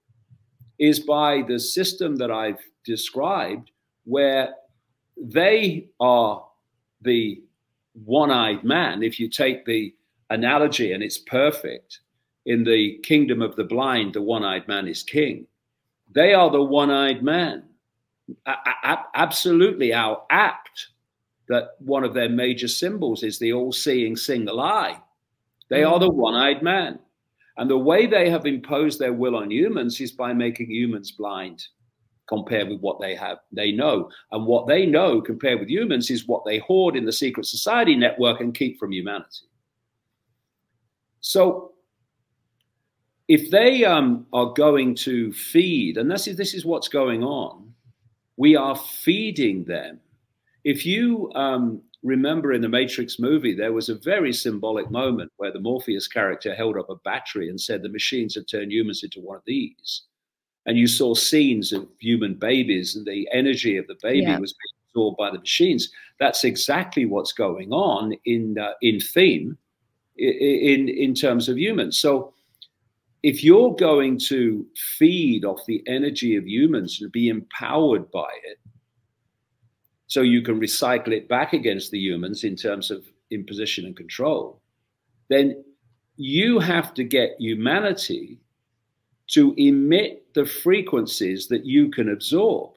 is by the system that I've described, where they are the one eyed man. If you take the analogy, and it's perfect, in the kingdom of the blind, the one eyed man is king. They are the one eyed man. Absolutely, how apt that one of their major symbols is the all seeing single eye. They are the mm. one eyed man. And the way they have imposed their will on humans is by making humans blind compared with what they have they know. And what they know compared with humans is what they hoard in the secret society network and keep from humanity. So if they um, are going to feed and this is this is what's going on we are feeding them. If you um, remember in the matrix movie there was a very symbolic moment where the morpheus character held up a battery and said the machines have turned humans into one of these and you saw scenes of human babies and the energy of the baby yeah. was being absorbed by the machines. That's exactly what's going on in uh, in theme in in terms of humans. So if you're going to feed off the energy of humans and be empowered by it, so you can recycle it back against the humans in terms of imposition and control, then you have to get humanity to emit the frequencies that you can absorb.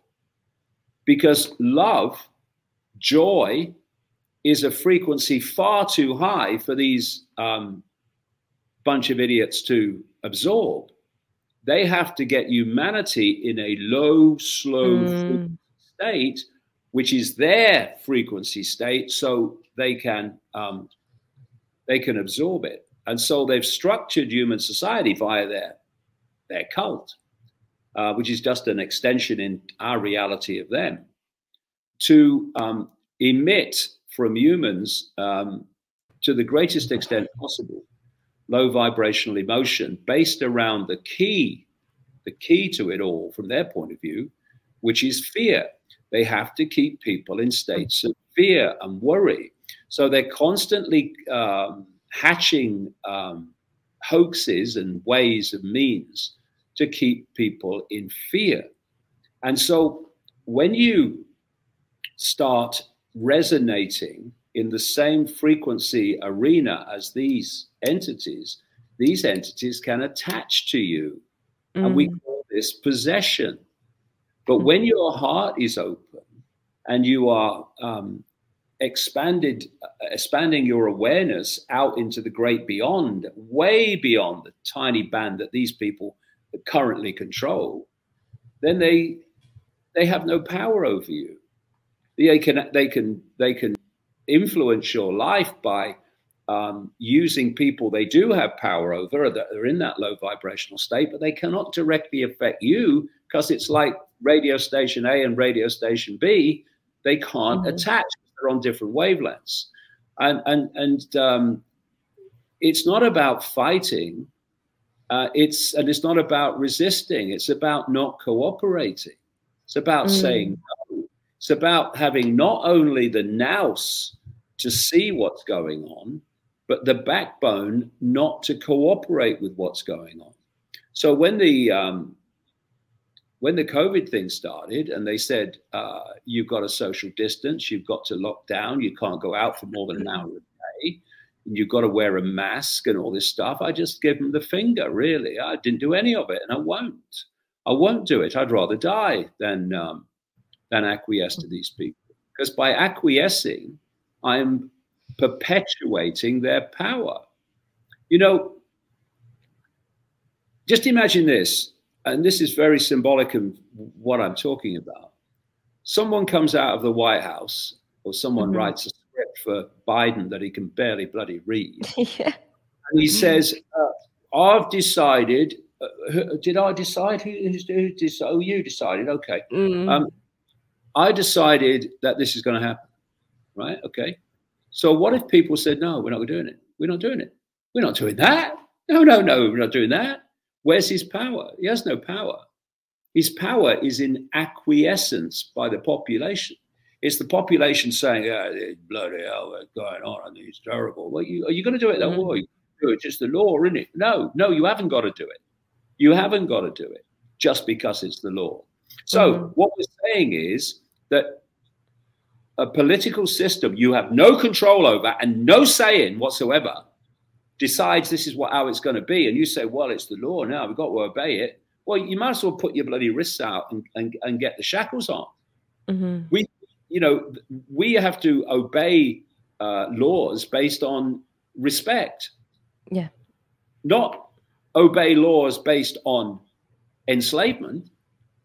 Because love, joy, is a frequency far too high for these um, bunch of idiots to absorb. They have to get humanity in a low, slow mm. state, which is their frequency state, so they can um, they can absorb it. And so they've structured human society via their their cult, uh, which is just an extension in our reality of them, to um, emit from humans um, to the greatest extent possible low vibrational emotion based around the key, the key to it all from their point of view, which is fear. They have to keep people in states of fear and worry. So they're constantly um, hatching um, hoaxes and ways and means to keep people in fear. And so when you start resonating in the same frequency arena as these entities, these entities can attach to you. Mm. And we mm. call this possession. But mm. when your heart is open and you are um, expanded, uh, expanding your awareness out into the great beyond, way beyond the tiny band that these people currently control, then they they have no power over you. They can they can they can influence your life by um, using people they do have power over that are in that low vibrational state, but they cannot directly affect you because it's like radio station A and radio station B. They can't mm-hmm. attach; they're on different wavelengths, and and and um, it's not about fighting uh, it's and it's not about resisting. It's about not cooperating. It's about mm. saying no. It's about having not only the nous to see what's going on, but the backbone not to cooperate with what's going on. So when the um, when the COVID thing started and they said uh, you've got a social distance, you've got to lock down, you can't go out for more than an hour a day, you've got to wear a mask and all this stuff. I just give them the finger, really. I didn't do any of it, and I won't. I won't do it. I'd rather die than um, than acquiesce to these people. Because by acquiescing, I'm perpetuating their power. You know, just imagine this, and this is very symbolic of what I'm talking about. Someone comes out of the White House, or someone mm-hmm. writes a script for Biden that he can barely bloody read. yeah. And he says, uh, I've decided. Uh, did I decide? Who, who, who Oh, you decided. Okay. Mm. Um, I decided that this is going to happen. Right. Okay. So what if people said, no, we're not doing it? We're not doing it. We're not doing that. No, no, no, we're not doing that. Where's his power? He has no power. His power is in acquiescence by the population. It's the population saying, oh, bloody hell, what's going on? I think it's terrible. Well, you, are you going to do it mm-hmm. way? Do it. Just the law, isn't it? No, no, you haven't got to do it. You haven't got to do it just because it's the law. So mm-hmm. what we're saying is that a political system you have no control over and no say in whatsoever decides this is what how it's going to be, and you say, well, it's the law now, we've got to obey it. Well, you might as well put your bloody wrists out and, and, and get the shackles on. Mm-hmm. We you know, we have to obey uh, laws based on respect. Yeah. Not obey laws based on enslavement.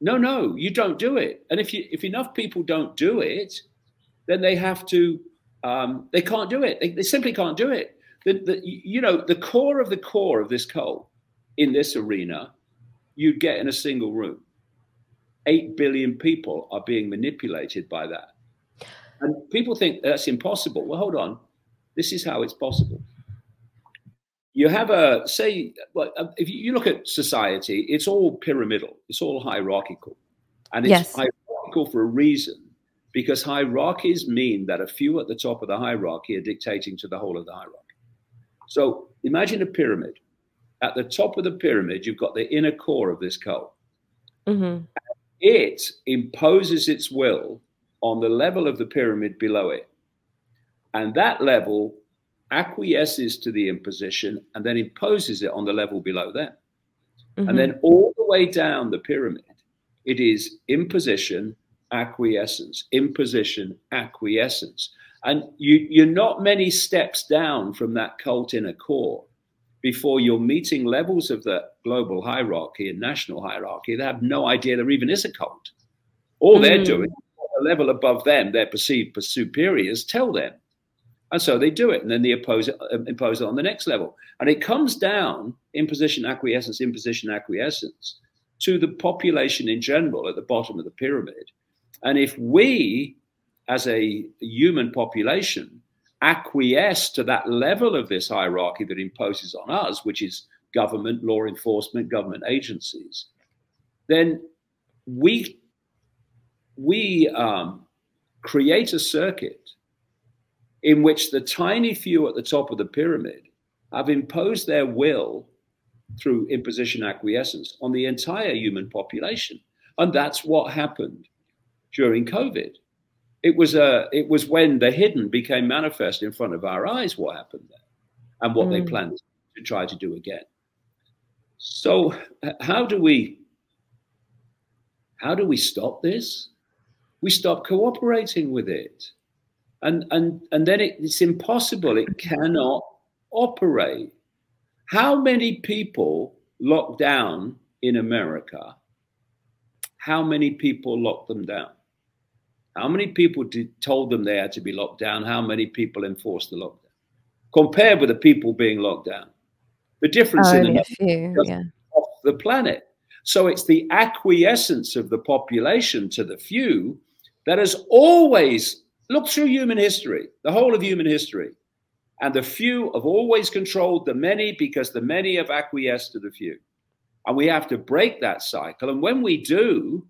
No, no, you don't do it. And if you if enough people don't do it, then they have to. Um, they can't do it. They, they simply can't do it. The, the, you know, the core of the core of this code in this arena, you'd get in a single room. Eight billion people are being manipulated by that. And people think that's impossible. Well, hold on. This is how it's possible. You have a, say, well, uh, if you look at society, it's all pyramidal, it's all hierarchical. And it's Yes. hierarchical for a reason because hierarchies mean that a few at the top of the hierarchy are dictating to the whole of the hierarchy. So imagine a pyramid. At the top of the pyramid, you've got the inner core of this code hmm it imposes its will on the level of the pyramid below it. And that level acquiesces to the imposition and then imposes it on the level below them. Mm-hmm. And then all the way down the pyramid, it is imposition, acquiescence, imposition, acquiescence. And you, you're not many steps down from that cult inner core before you're meeting levels of the global hierarchy and national hierarchy that have no idea there even is a cult. All they're Mm. doing, a level above them, their perceived superiors tell them. And so they do it, and then they oppose it, uh, impose it on the next level. And it comes down imposition, acquiescence, imposition, acquiescence to the population in general at the bottom of the pyramid. And if we, as a human population, acquiesce to that level of this hierarchy that imposes on us, which is government, law enforcement, government agencies, then we we um, create a circuit in which the tiny few at the top of the pyramid have imposed their will through imposition acquiescence on the entire human population. And that's what happened during COVID. It was, uh, it was when the hidden became manifest in front of our eyes what happened there and what they Mm. planned to try to do again. So, how do we how do we stop this? We stop cooperating with it. And, and, and then it, it's impossible. It cannot operate. How many people locked down in America? How many people locked them down? How many people did, told them they had to be locked down? How many people enforced the lockdown? Compared with the people being locked down. The difference in the few, yeah. off the planet. So it's the acquiescence of the population to the few that has always looked through human history, the whole of human history. And the few have always controlled the many because the many have acquiesced to the few. And we have to break that cycle. And when we do,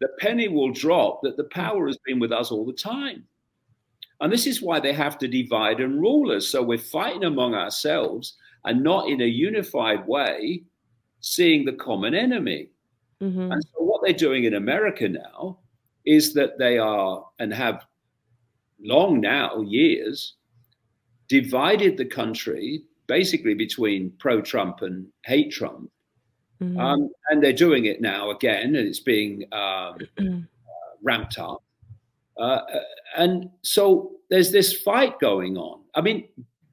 the penny will drop that the power has been with us all the time. And this is why they have to divide and rule us. So we're fighting among ourselves and not in a unified way, seeing the common enemy. hmm And so what they're doing in America now is that they are and have long now, years, divided the country basically between pro Trump and hate Trump. Hmm Um, and they're doing it now again, and it's being um, ramped up. Uh, and so there's this fight going on. I mean,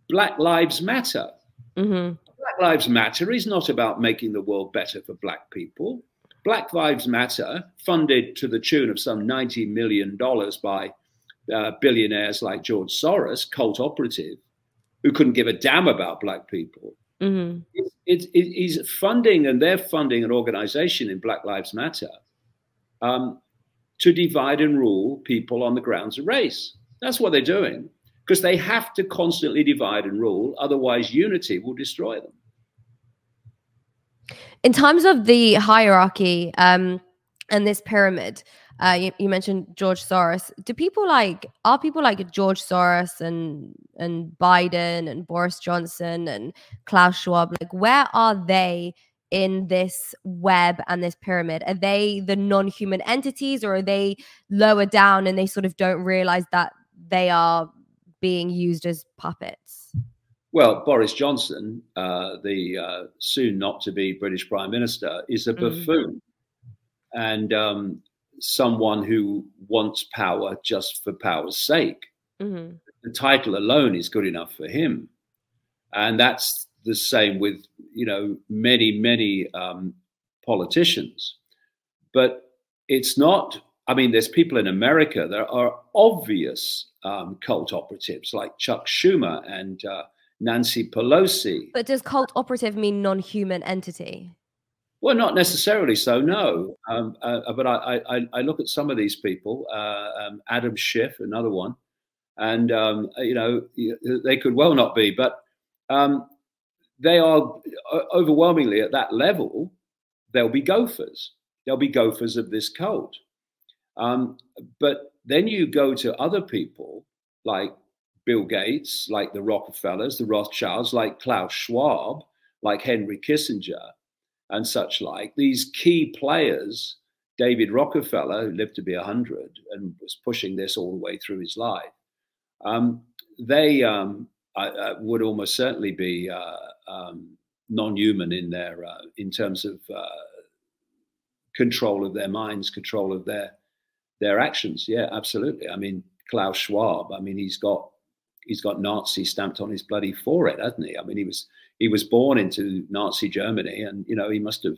Black Lives Matter. hmm Black Lives Matter is not about making the world better for black people. Black Lives Matter, funded to the tune of some $90 million by uh, billionaires like George Soros, cult operative, who couldn't give a damn about black people. Hmm It, it, it is funding, and they're funding an organization in Black Lives Matter um, to divide and rule people on the grounds of race. That's what they're doing because they have to constantly divide and rule, otherwise, unity will destroy them. In terms of the hierarchy um, and this pyramid, uh, you, you mentioned George Soros. Do people like are people like George Soros and and Biden and Boris Johnson and Klaus Schwab? Like, where are they in this web and this pyramid? Are they the non-human entities, or are they lower down and they sort of don't realize that they are being used as puppets? Well, Boris Johnson, uh, the uh, soon not to be British Prime Minister, is a Mm. buffoon. And um, someone who wants power just for power's sake. hmm The title alone is good enough for him, and that's the same with you know many many um, politicians. But it's not. I mean, there's people in America that are obvious um, cult operatives like Chuck Schumer and uh, Nancy Pelosi. But does cult operative mean non-human entity? Well, not necessarily so, no. Um, uh, but I, I, I look at some of these people, uh, um, Adam Schiff, another one, and um, you know they could well not be, but um, they are overwhelmingly at that level. They'll be gophers. They'll be gophers of this cult. Um, but then you go to other people like Bill Gates, like the Rockefellers, the Rothschilds, like Klaus Schwab, like Henry Kissinger and such like. These key players, David Rockefeller, who lived to be 100 and was pushing this all the way through his life, um, they um, uh, uh, would almost certainly be uh, um, non-human in their uh, in terms of uh, control of their minds, control of their their actions. Yeah, absolutely. I mean, Klaus Schwab. I mean, he's got he's got Nazi stamped on his bloody forehead, hasn't he? I mean, he was he was born into Nazi Germany, and you know he must have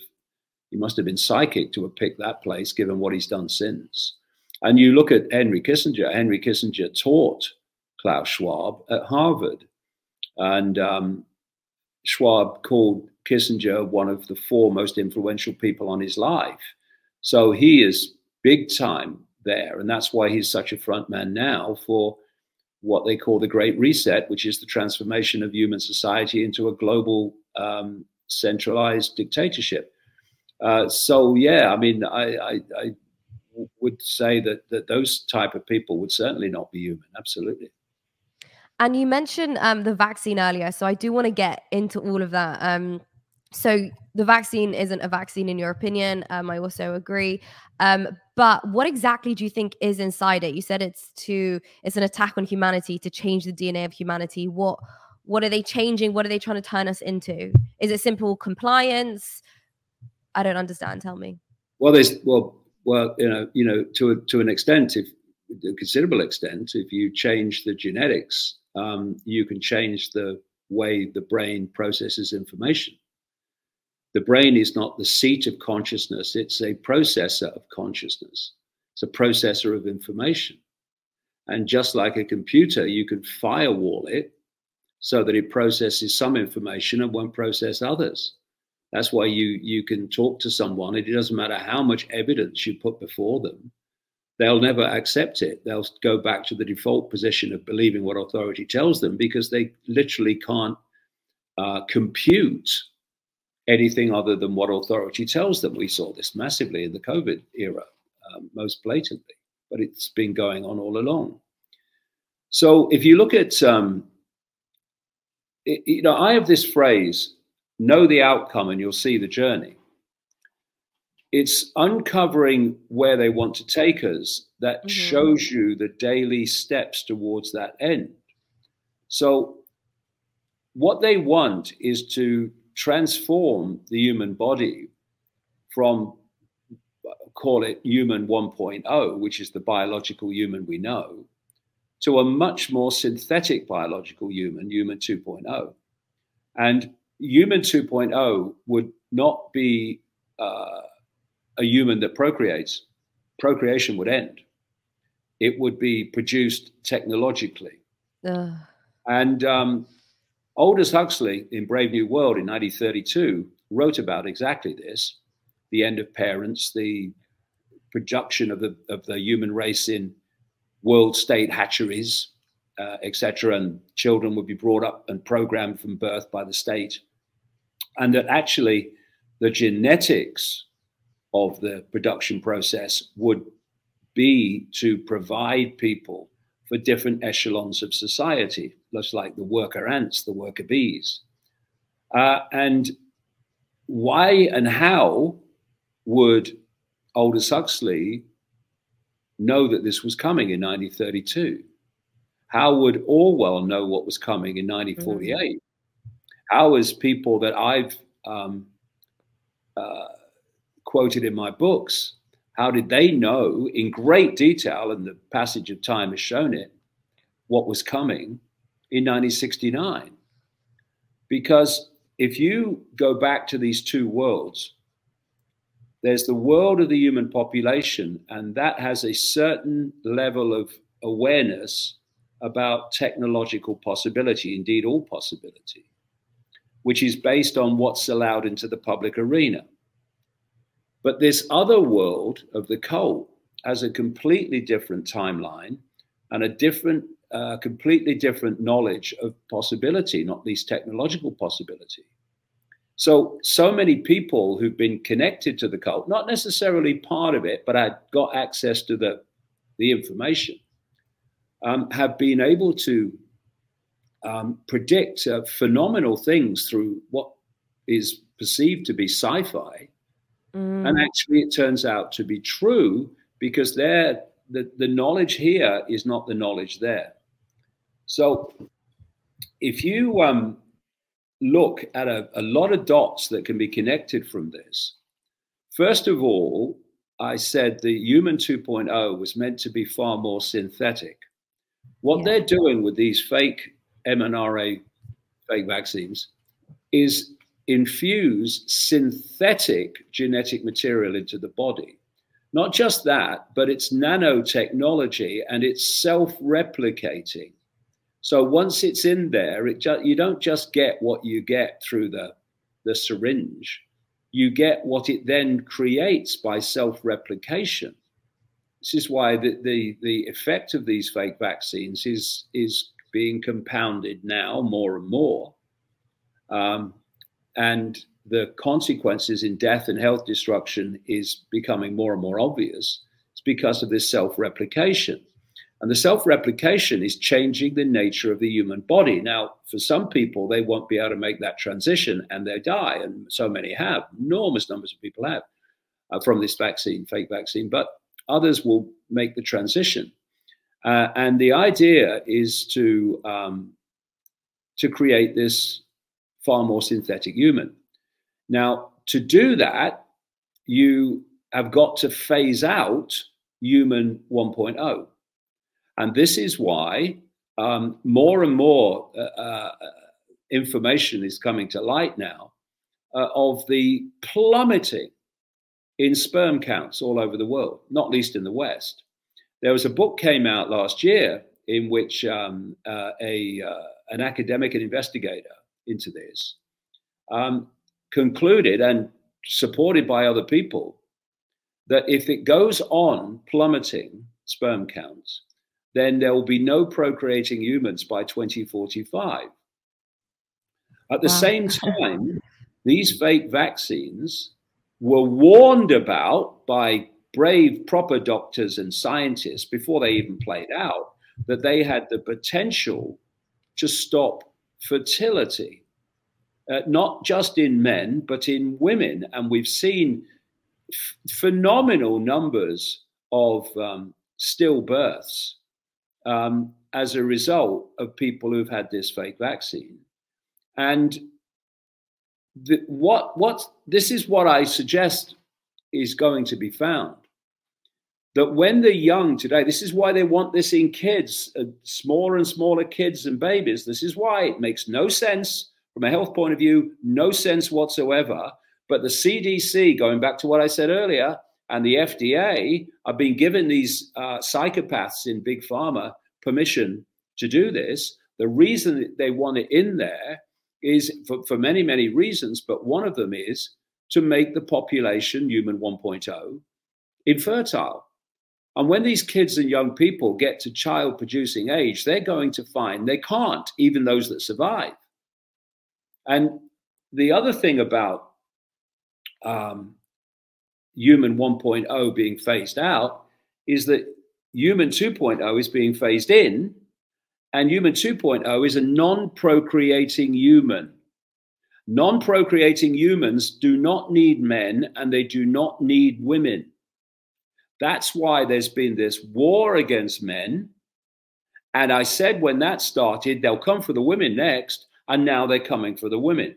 he must have been psychic to have picked that place, given what he's done since. And you look at Henry Kissinger. Henry Kissinger taught Klaus Schwab at Harvard, and um, Schwab called Kissinger one of the four most influential people on his life. So he is big time there, and that's why he's such a front man now for what they call the Great Reset, which is the transformation of human society into a global um, centralized dictatorship. Uh, so yeah, I mean, I, I, I would say that that those type of people would certainly not be human. Absolutely. And you mentioned um, the vaccine earlier, so I do want to get into all of that. Um, so the vaccine isn't a vaccine in your opinion. Um, I also agree. Um, but what exactly do you think is inside it? You said it's to it's an attack on humanity to change the DNA of humanity. What what are they changing? What are they trying to turn us into? Is it simple compliance? I don't understand. Tell me. Well, there's well, well, you know, you know, to a, to an extent, if a considerable extent, if you change the genetics, um, you can change the way the brain processes information. The brain is not the seat of consciousness; it's a processor of consciousness. It's a processor of information, and just like a computer, you can firewall it so that it processes some information and won't process others. That's why you you can talk to someone. It doesn't matter how much evidence you put before them; they'll never accept it. They'll go back to the default position of believing what authority tells them because they literally can't uh, compute anything other than what authority tells them. We saw this massively in the COVID era, um, most blatantly, but it's been going on all along. So if you look at, um, it, you know, I have this phrase know the outcome and you'll see the journey. It's uncovering where they want to take us that Mhm. shows you the daily steps towards that end. So, what they want is to transform the human body from, call it human 1.0, which is the biological human we know, to a much more synthetic biological human, human 2.0. And human 2.0 would not be uh, a human that procreates. Procreation would end. It would be produced technologically. Ugh. And um, Aldous Huxley in Brave New World in 1932 wrote about exactly this the end of parents, the production of the, of the human race in world state hatcheries, uh, etc. And children would be brought up and programmed from birth by the state. And that actually the genetics of the production process would be to provide people for different echelons of society, just like the worker ants, the worker bees. Uh, and why and how would Aldous Huxley know that this was coming in 1932? How would Orwell know what was coming in 1948? How is people that I've um, uh, quoted in my books How did they know in great detail, and the passage of time has shown it, what was coming in 1969? Because if you go back to these two worlds, there's the world of the human population, and that has a certain level of awareness about technological possibility, indeed, all possibility, which is based on what's allowed into the public arena. But this other world of the cult has a completely different timeline and a different, uh, completely different knowledge of possibility, not least technological possibility. So, so many people who've been connected to the cult, not necessarily part of it, but had got access to the, the information, um, have been able to um, predict uh, phenomenal things through what is perceived to be sci fi. Mm. And actually, it turns out to be true because there, the, the knowledge here is not the knowledge there. So, if you um, look at a, a lot of dots that can be connected from this, first of all, I said the human 2.0 was meant to be far more synthetic. What yeah. they're doing with these fake mRNA fake vaccines is infuse synthetic genetic material into the body. Not just that, but it's nanotechnology and it's self replicating. So once it's in there, it ju- you don't just get what you get through the, the syringe, you get what it then creates by self replication. This is why the, the, the effect of these fake vaccines is, is being compounded now more and more. Um, and the consequences in death and health destruction is becoming more and more obvious. It's because of this self replication. And the self replication is changing the nature of the human body. Now, for some people, they won't be able to make that transition and they die. And so many have, enormous numbers of people have uh, from this vaccine, fake vaccine. But others will make the transition. Uh, and the idea is to um, to create this far more synthetic human. Now, to do that, you have got to phase out human 1.0, and this is why um, more and more uh, uh, information is coming to light now uh, of the plummeting in sperm counts all over the world, not least in the West. There was a book came out last year in which um, uh, a uh, an academic and investigator into this um, concluded and supported by other people that if it goes on plummeting sperm counts, then there will be no procreating humans by 2045. At the wow. same time, these fake vaccines were warned about by brave, proper doctors and scientists before they even played out that they had the potential to stop fertility, uh, not just in men, but in women. And we've seen f- phenomenal numbers of um, stillbirths um, as a result of people who've had this fake vaccine. And the, what what this is what I suggest is going to be found. That when the young today, this is why they want this in kids, uh, smaller and smaller kids and babies. This is why it makes no sense from a health point of view, no sense whatsoever. But the CDC, going back to what I said earlier, and the FDA have been given these uh, psychopaths in big pharma permission to do this. The reason they want it in there is for, for many, many reasons, but one of them is to make the population, human 1.0, infertile. And when these kids and young people get to child producing age, they're going to find they can't, even those that survive. And the other thing about um, human 1.0 being phased out is that human 2.0 is being phased in and human 2.0 is a non procreating human. Non procreating humans do not need men and they do not need women. That's why there's been this war against men. And I said when that started, they'll come for the women next. And now they're coming for the women.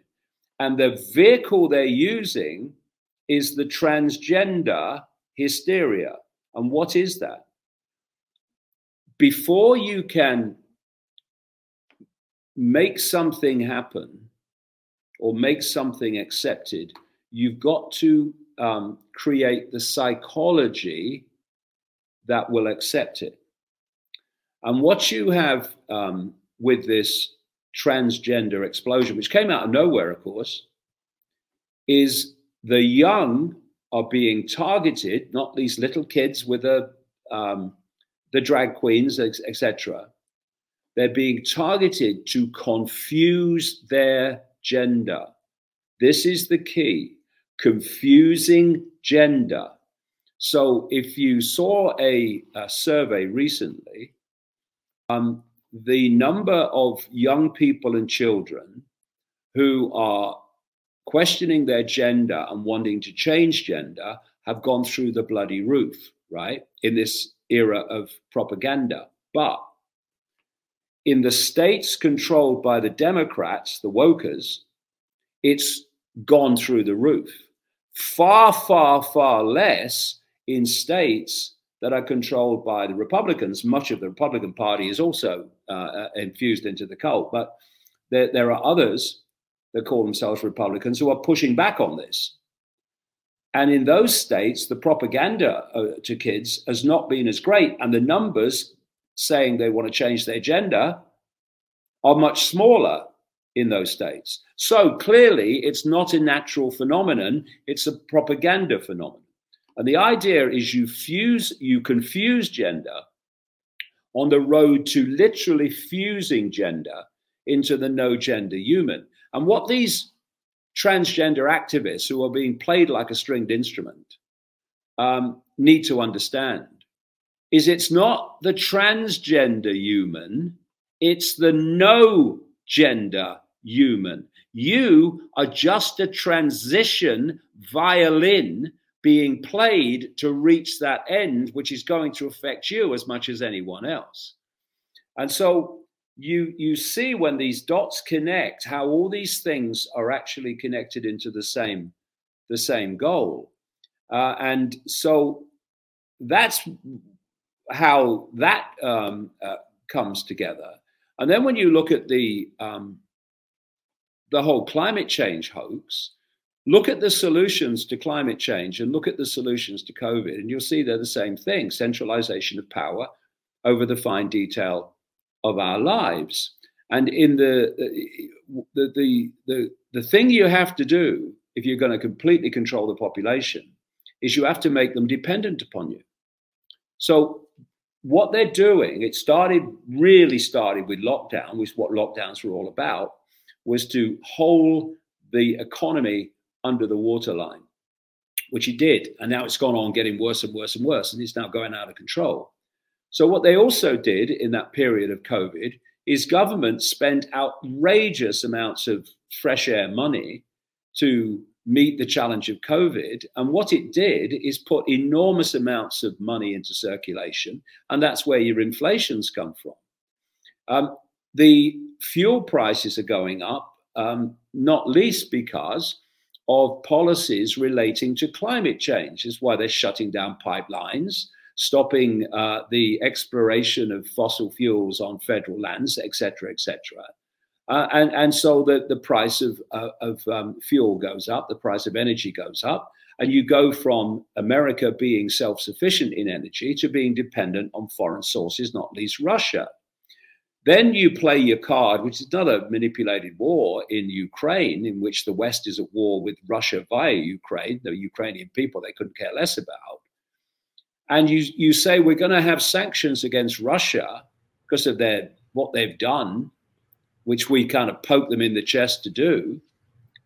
And the vehicle they're using is the transgender hysteria. And what is that? Before you can make something happen or make something accepted, you've got to um, create the psychology that will accept it. And what you have um, with this transgender explosion, which came out of nowhere, of course, is the young are being targeted, not these little kids with the um, the drag queens, etc. They're being targeted to confuse their gender. This is the key confusing gender. So, if you saw a, a survey recently, um, the number of young people and children who are questioning their gender and wanting to change gender have gone through the bloody roof, right? In this era of propaganda. But in the states controlled by the Democrats, the wokers, it's gone through the roof. Far, far, far less in states that are controlled by the Republicans. Much of the Republican Party is also uh, uh infused into the cult, but there, there are others that call themselves Republicans who are pushing back on this. And in those states, the propaganda uh, to kids has not been as great, and the numbers saying they want to change their gender are much smaller in those states. So clearly, it's not a natural phenomenon, it's a propaganda phenomenon. And the idea is you fuse, you confuse gender on the road to literally fusing gender into the no gender human. And what these transgender activists who are being played like a stringed instrument um, need to understand is it's not the transgender human, it's the no gender human. You are just a transition violin being played to reach that end, which is going to affect you as much as anyone else. And so you you see when these dots connect how all these things are actually connected into the same the same goal uh, and so that's how that um, uh, comes together and then when you look at the um, the whole climate change hoax look at the solutions to climate change and look at the solutions to covid and you'll see they're the same thing centralization of power over the fine detail of our lives. And in the the the the, the thing you have to do if you're going to completely control the population is you have to make them dependent upon you. So what they're doing, it started really started with lockdown, which is what lockdowns were all about, was to hold the economy under the waterline, which it did. And now it's gone on getting worse and worse and worse, and it's now going out of control. So, what they also did in that period of COVID is government spent outrageous amounts of fresh air money to meet the challenge of COVID. And what it did is put enormous amounts of money into circulation. And that's where your inflations come from. Um, the fuel prices are going up, um, not least because of policies relating to climate change. Is why they're shutting down pipelines stopping uh, the exploration of fossil fuels on federal lands, etc., etc. Uh, and, and so the, the price of, uh, of um, fuel goes up, the price of energy goes up, and you go from America being self sufficient in energy to being dependent on foreign sources, not least Russia. Then you play your card, which is another manipulated war in Ukraine, in which the West is at war with Russia via Ukraine, the Ukrainian people they couldn't care less about and you you say we're going to have sanctions against Russia because of their what they've done, which we kind of poke them in the chest to do,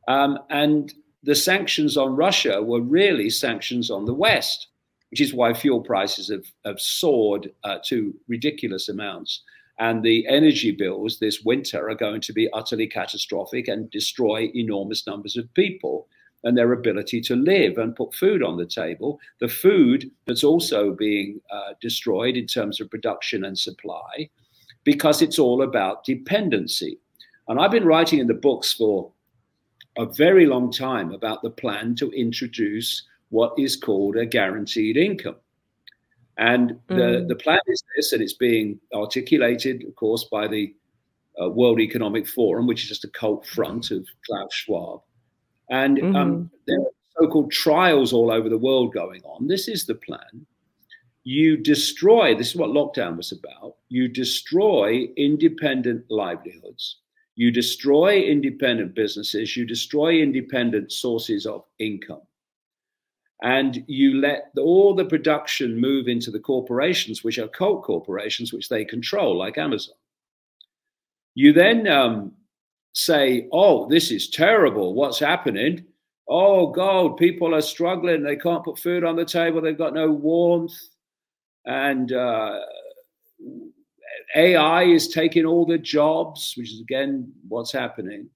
um, and the sanctions on Russia were really sanctions on the West, which is why fuel prices have, have soared uh, to ridiculous amounts. And the energy bills this winter are going to be utterly catastrophic and destroy enormous numbers of people and their ability to live and put food on the table. The food that's also being uh, destroyed in terms of production and supply, because it's all about dependency. And I've been writing in the books for a very long time about the plan to introduce what is called a guaranteed income. And the, Mm. the plan is this, and it's being articulated, of course, by the uh, World Economic Forum, which is just a cult front of Klaus Schwab. And um, there are so called trials all over the world going on. This is the plan. You destroy, this is what lockdown was about. You destroy independent livelihoods. You destroy independent businesses. You destroy independent sources of income. And you let the, all the production move into the corporations, which are cult corporations, which they control, like Amazon. You then um, say, oh, this is terrible. What's happening? Oh, God, people are struggling. They can't put food on the table. They've got no warmth. And uh, AI is taking all the jobs, which is again what's happening.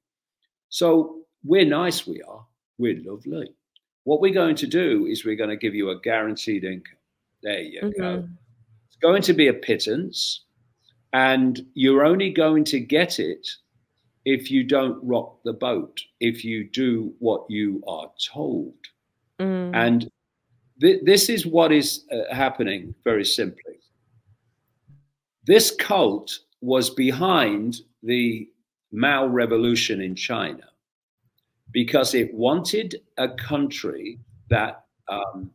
So we're nice, we are. We're lovely. What we're going to do is we're going to give you a guaranteed income. There you go. Mhm. It's going to be a pittance, and you're only going to get it if you don't rock the boat, if you do what you are told. Mm. And th- this is what is uh, happening very simply. This cult was behind the Mao Revolution in China because it wanted a country that um,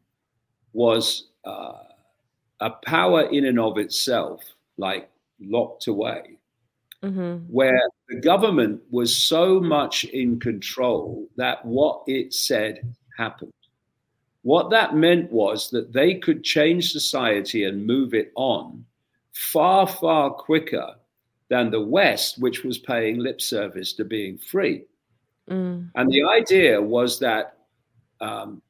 was uh, a power in and of itself, like locked away Mhm. where the government was so much in control that what it said happened. What that meant was that they could change society and move it on far, far quicker than the West, which was paying lip service to being free. Mm. And the idea was that um,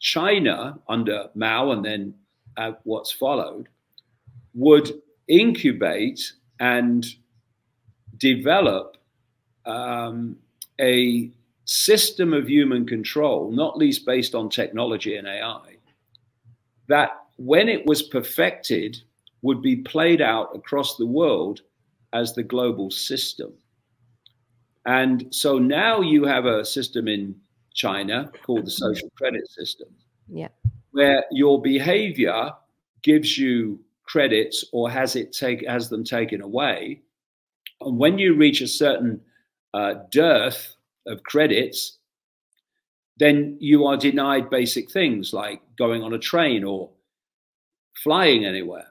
China, under Mao and then uh, what's followed, would incubate and develop um, a system of human control, not least based on technology and AI, that when it was perfected, would be played out across the world as the global system. And so now you have a system in China called the social credit system, Yeah. where your behavior gives you credits or has it take has them taken away. And when you reach a certain uh, dearth of credits, then you are denied basic things like going on a train or flying anywhere.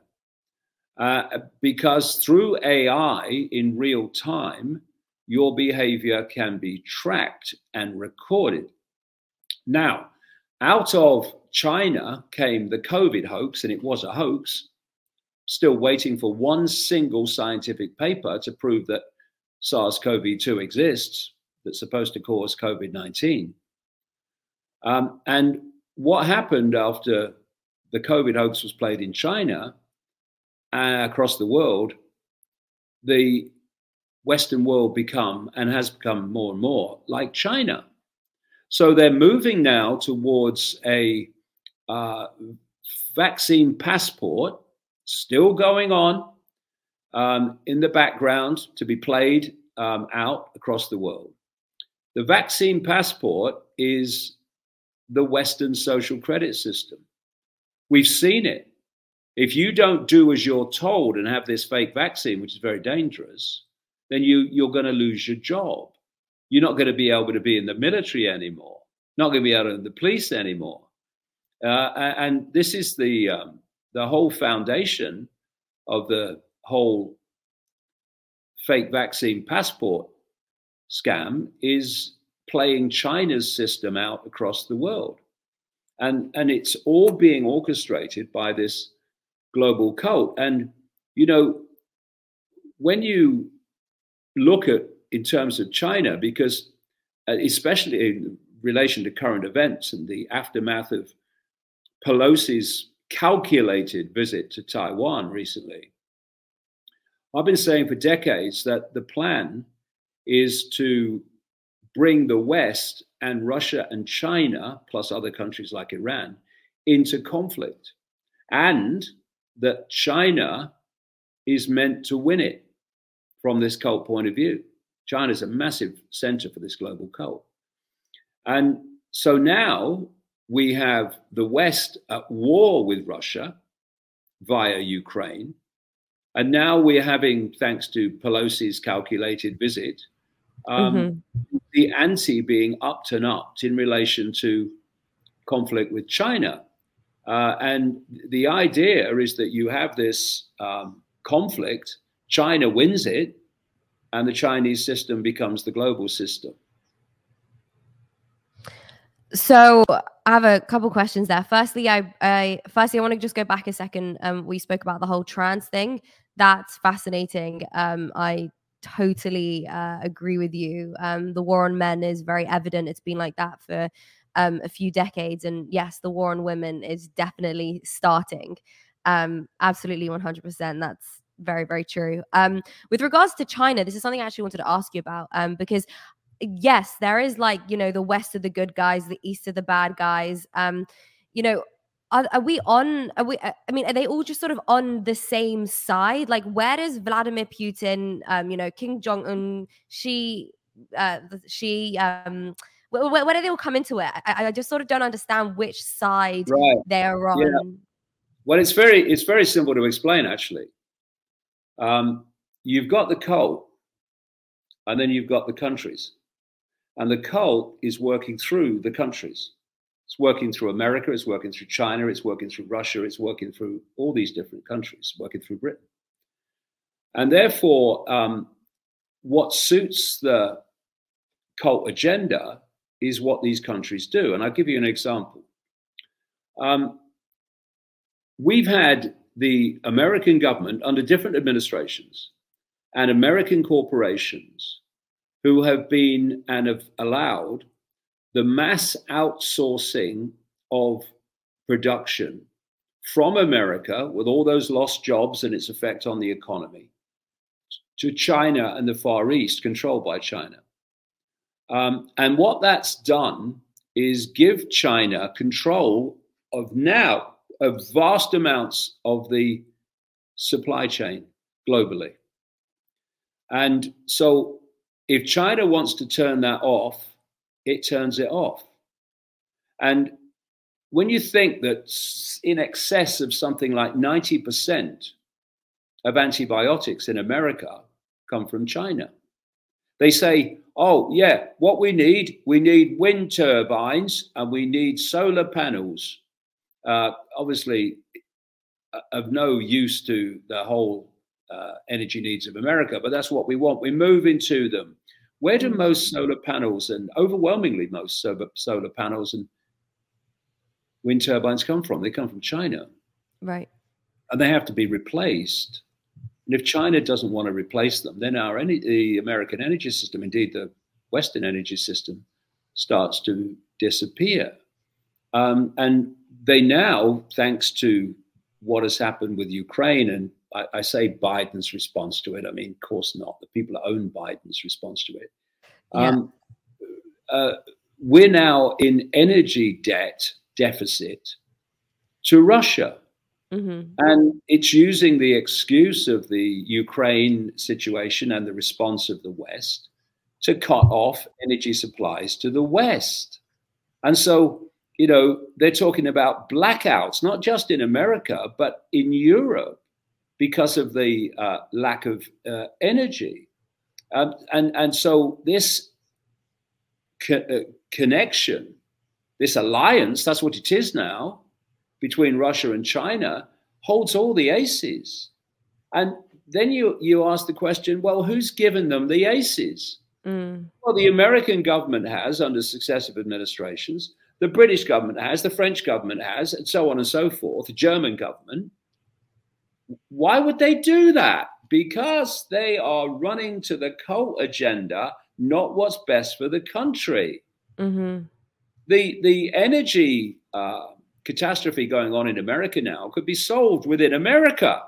Uh, because through AI in real time, your behavior can be tracked and recorded. Now, out of China came the COVID hoax, and it was a hoax, still waiting for one single scientific paper to prove that SARS CoV 2 exists, that's supposed to cause COVID 19. Um, and what happened after the COVID hoax was played in China uh, across the world, the Western world become and has become more and more like China. So they're moving now towards a uh, vaccine passport, still going on um, in the background to be played um, out across the world. The vaccine passport is the Western social credit system. We've seen it. If you don't do as you're told and have this fake vaccine, which is very dangerous, then you, you're going to lose your job. You're not going to be able to be in the military anymore, not going to be to in the police anymore. Uh, and this is the, um, the whole foundation of the whole fake vaccine passport scam is playing China's system out across the world. And, and it's all being orchestrated by this global cult. And, you know, when you look at in terms of China, because uh, especially in relation to current events and the aftermath of Pelosi's calculated visit to Taiwan recently, I've been saying for decades that the plan is to bring the West and Russia and China, plus other countries like Iran, into conflict. And that China is meant to win it from this cult point of view. China is a massive center for this global cult. And so now we have the West at war with Russia via Ukraine. And now we're having, thanks to Pelosi's calculated visit, um, mm-hmm. the ante being upped and upped in relation to conflict with China. Uh, and the idea is that you have this um, conflict, China wins it, and the Chinese system becomes the global system. So I have a couple questions there. Firstly, I, I firstly I want to just go back a second. Um, we spoke about the whole trans thing. That's fascinating. Um, I totally uh, agree with you. Um, the war on men is very evident. It's been like that for um, a few decades, and yes, the war on women is definitely starting. Um, absolutely, one hundred percent. That's very very true. Um, with regards to China, this is something I actually wanted to ask you about um, because yes, there is like, you know, the West of the good guys, the East of the bad guys. Um, you know, are, are we on are we uh, i mean are they all just sort of on the same side like where does vladimir putin um you know Kim Jong-un Xi uh Xi um where, where, do they all come into it I, I just sort of don't understand which side right. they're on yeah. well it's very it's very simple to explain actually um you've got the cult and then you've got the countries and the cult is working through the countries. It's working through America, it's working through China, it's working through Russia, it's working through all these different countries, working through Britain. And therefore, um, what suits the cult agenda is what these countries do. And I'll give you an example. Um, we've had the American government under different administrations and American corporations who have been and have allowed the mass outsourcing of production from America, with all those lost jobs and its effect on the economy, to China and the Far East, controlled by China. Um, and what that's done is give China control of now of vast amounts of the supply chain globally. And so if China wants to turn that off, it turns it off. And when you think that in excess of something like 90% of antibiotics in America come from China, they say, oh, yeah, what we need, we need wind turbines and we need solar panels. Uh, obviously, uh, of no use to the whole uh, energy needs of America, but that's what we want. We move into them. Where do most solar panels and overwhelmingly most solar, solar panels and wind turbines come from? They come from China. Right. And they have to be replaced. And if China doesn't want to replace them, then our any, the American energy system, indeed the Western energy system, starts to disappear. Um, and they now, thanks to what has happened with Ukraine and I, I, say Biden's response to it. I mean, of course not. The people that own Biden's response to it. Yeah. Um, uh, we're now in energy debt deficit to Russia. Mm-hmm. And it's using the excuse of the Ukraine situation and the response of the West to cut off energy supplies to the West. And so, you know, they're talking about blackouts, not just in America, but in Europe because of the uh, lack of uh, energy. Um, and, and so this co- uh, connection, this alliance, that's what it is now, between Russia and China, holds all the aces. And then you, you ask the question well, who's given them the aces? Mm. Well, the American government has under successive administrations, the British government has, the French government has, and so on and so forth, the German government. Why would they do that? Because they are running to the cult agenda, not what's best for the country. Mm-hmm. The the energy uh, catastrophe going on in America now could be solved within America.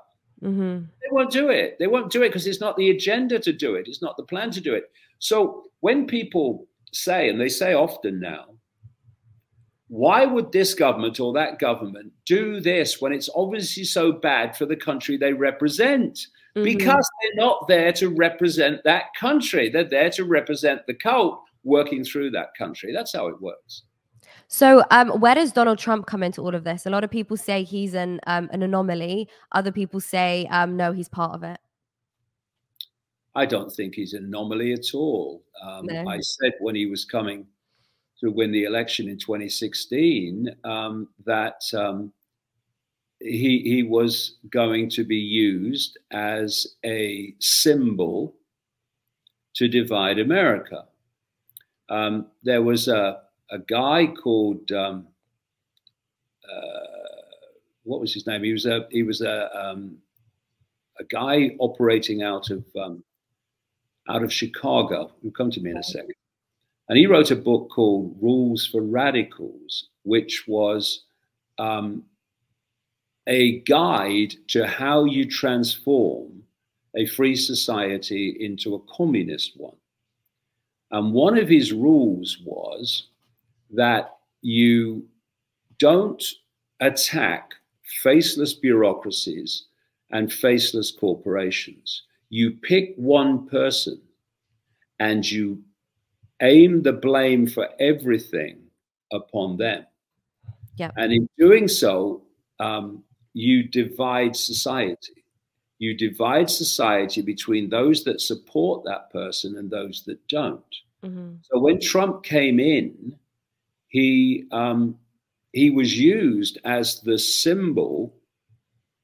Mm-hmm. They won't do it. They won't do it because it's not the agenda to do it. It's not the plan to do it. So when people say, and they say often now, why would this government or that government do this when it's obviously so bad for the country they represent? Mm-hmm. Because they're not there to represent that country. They're there to represent the cult working through that country. That's how it works. So, um, where does Donald Trump come into all of this? A lot of people say he's an um, an anomaly. Other people say um, no, he's part of it. I don't think he's an anomaly at all. Um, No. I said when he was coming to win the election in 2016 um, that um, he he was going to be used as a symbol to divide America. Um, there was a a guy called um, uh, what was his name? He was a he was a um, a guy operating out of um, out of Chicago. Who'll come to me in a second. And he wrote a book called Rules for Radicals, which was um, a guide to how you transform a free society into a communist one. And one of his rules was that you don't attack faceless bureaucracies and faceless corporations. You pick one person and you aim the blame for everything upon them. And in doing so, um, you divide society. You divide society between those that support that person and those that don't. Mhm. So when Trump came in, he um, he was used as the symbol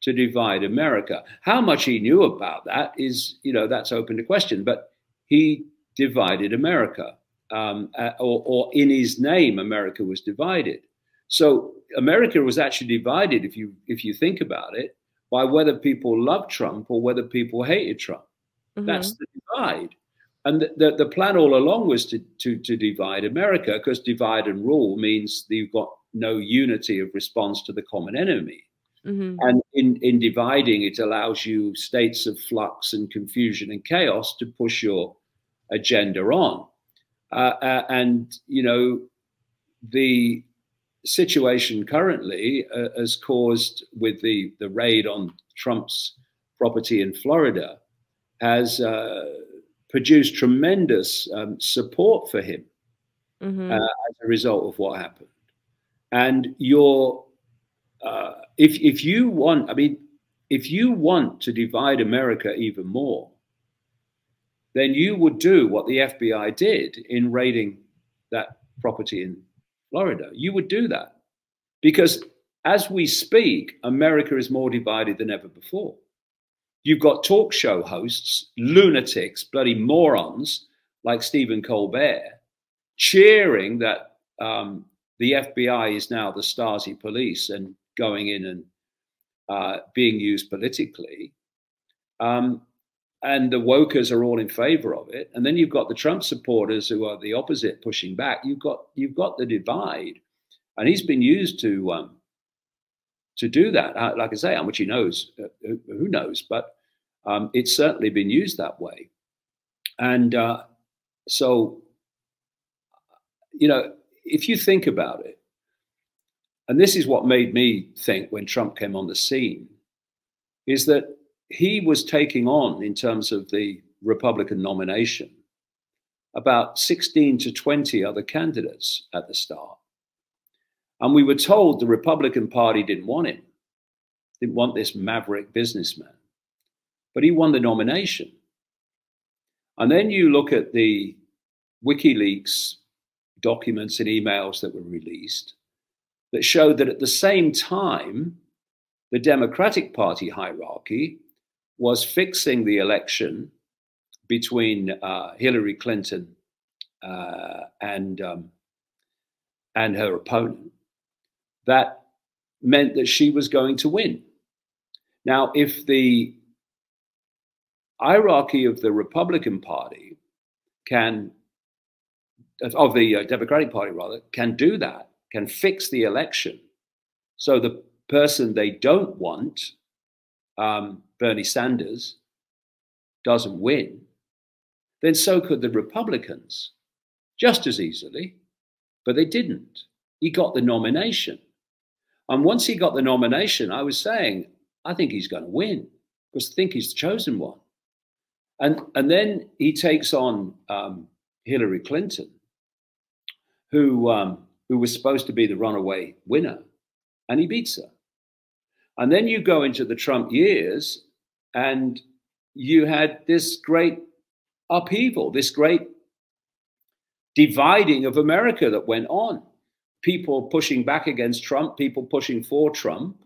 to divide America. How much he knew about that is, you know, that's open to question. But he divided America, um, uh, or, or in his name, America was divided. So America was actually divided, if you if you think about it, by whether people loved Trump or whether people hated Trump. Mhm. That's the divide. And the, the, the plan all along was to, to, to divide America because divide and rule means that you've got no unity of response to the common enemy. Mhm. And in, in dividing, it allows you states of flux and confusion and chaos to push your agenda on. Uh, uh, and, you know, the situation currently uh, has caused, with the, the raid on Trump's property in Florida, has uh, produced tremendous um, support for him Mhm. uh, as a result of what happened. And your, uh, if if you want, I mean, if you want to divide America even more, then you would do what the FBI did in raiding that property in Florida. You would do that because as we speak, America is more divided than ever before. You've got talk show hosts, lunatics, bloody morons like Stephen Colbert, cheering that um, the FBI is now the Stasi police and going in and uh, being used politically. Um, and the wokers are all in favor of it. And then you've got the Trump supporters who are the opposite pushing back. You've got you've got the divide, and he's been used to um, to do that. Uh, Like I say, how much he knows, uh, who knows? But um, it's certainly been used that way. And uh, so, you know, if you think about it, and this is what made me think when Trump came on the scene, is that he was taking on, in terms of the Republican nomination, about 16 to 20 other candidates at the start. And we were told the Republican Party didn't want him, didn't want this maverick businessman. But he won the nomination. And then you look at the WikiLeaks documents and emails that were released that showed that at the same time, the Democratic Party hierarchy was fixing the election between uh, Hillary Clinton uh, and um, and her opponent. That meant that she was going to win. Now, if the hierarchy of the Republican Party can, of the uh, Democratic Party rather, can do that, can fix the election, so the person they don't want, um, Bernie Sanders, doesn't win, then so could the Republicans just as easily. But they didn't. He got the nomination. And once he got the nomination, I was saying, I think he's going to win because I think he's the chosen one. And, and then he takes on um, Hillary Clinton, who um, who was supposed to be the runaway winner, and he beats her. And then you go into the Trump years, and you had this great upheaval, this great dividing of America that went on. People pushing back against Trump, people pushing for Trump,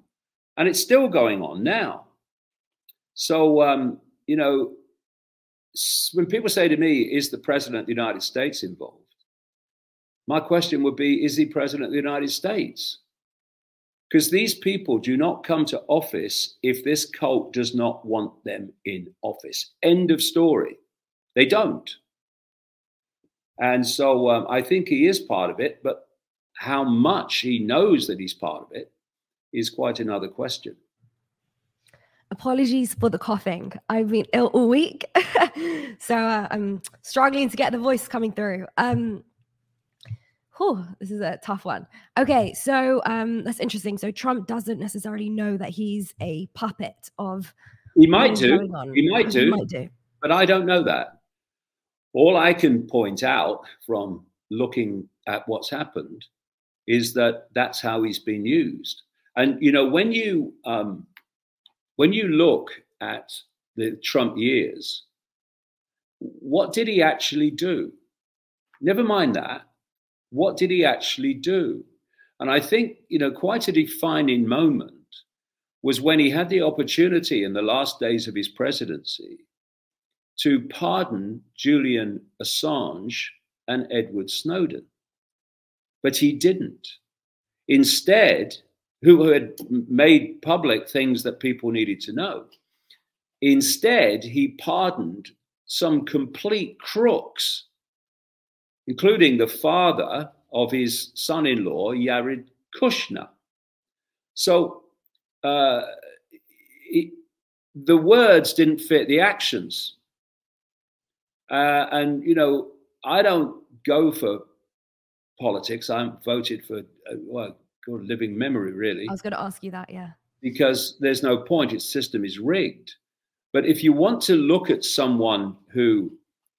and it's still going on now. So, um, you know, when people say to me, is the president of the United States involved? My question would be, is he president of the United States? Because these people do not come to office if this cult does not want them in office. End of story. They don't. And so um, I think he is part of it, but how much he knows that he's part of it is quite another question. Apologies for the coughing. I've been ill all week, so uh, I'm struggling to get the voice coming through. Um, whew, this is a tough one. Okay, so um, that's interesting. So Trump doesn't necessarily know that he's a puppet of. He might do. He might do. He might do. But I don't know that. All I can point out from looking at what's happened is that that's how he's been used. And you know, when you um, when you look at the Trump years, what did he actually do? Never mind that. What did he actually do? And I think you know, quite a defining moment was when he had the opportunity in the last days of his presidency to pardon Julian Assange and Edward Snowden. But he didn't. Instead, who had made public things that people needed to know. Instead, he pardoned some complete crooks, including the father of his son in law, Jared Kushner. So uh, it, the words didn't fit the actions. Uh, and, you know, I don't go for politics. I'm voted for, uh, well, God, living memory, really. I was going to ask you that, yeah. Because there's no point, its system is rigged. But if you want to look at someone who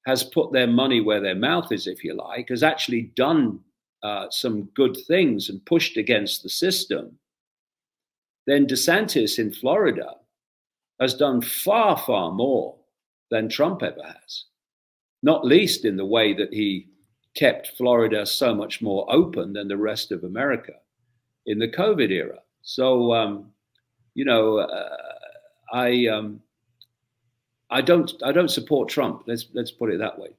has put their money where their mouth is, if you like, has actually done uh, some good things and pushed against the system, then DeSantis in Florida has done far, far more than Trump ever has not least in the way that he kept Florida so much more open than the rest of America in the COVID era. So, um, you know, uh, I um, I don't I don't support Trump. Let's let's put it that way.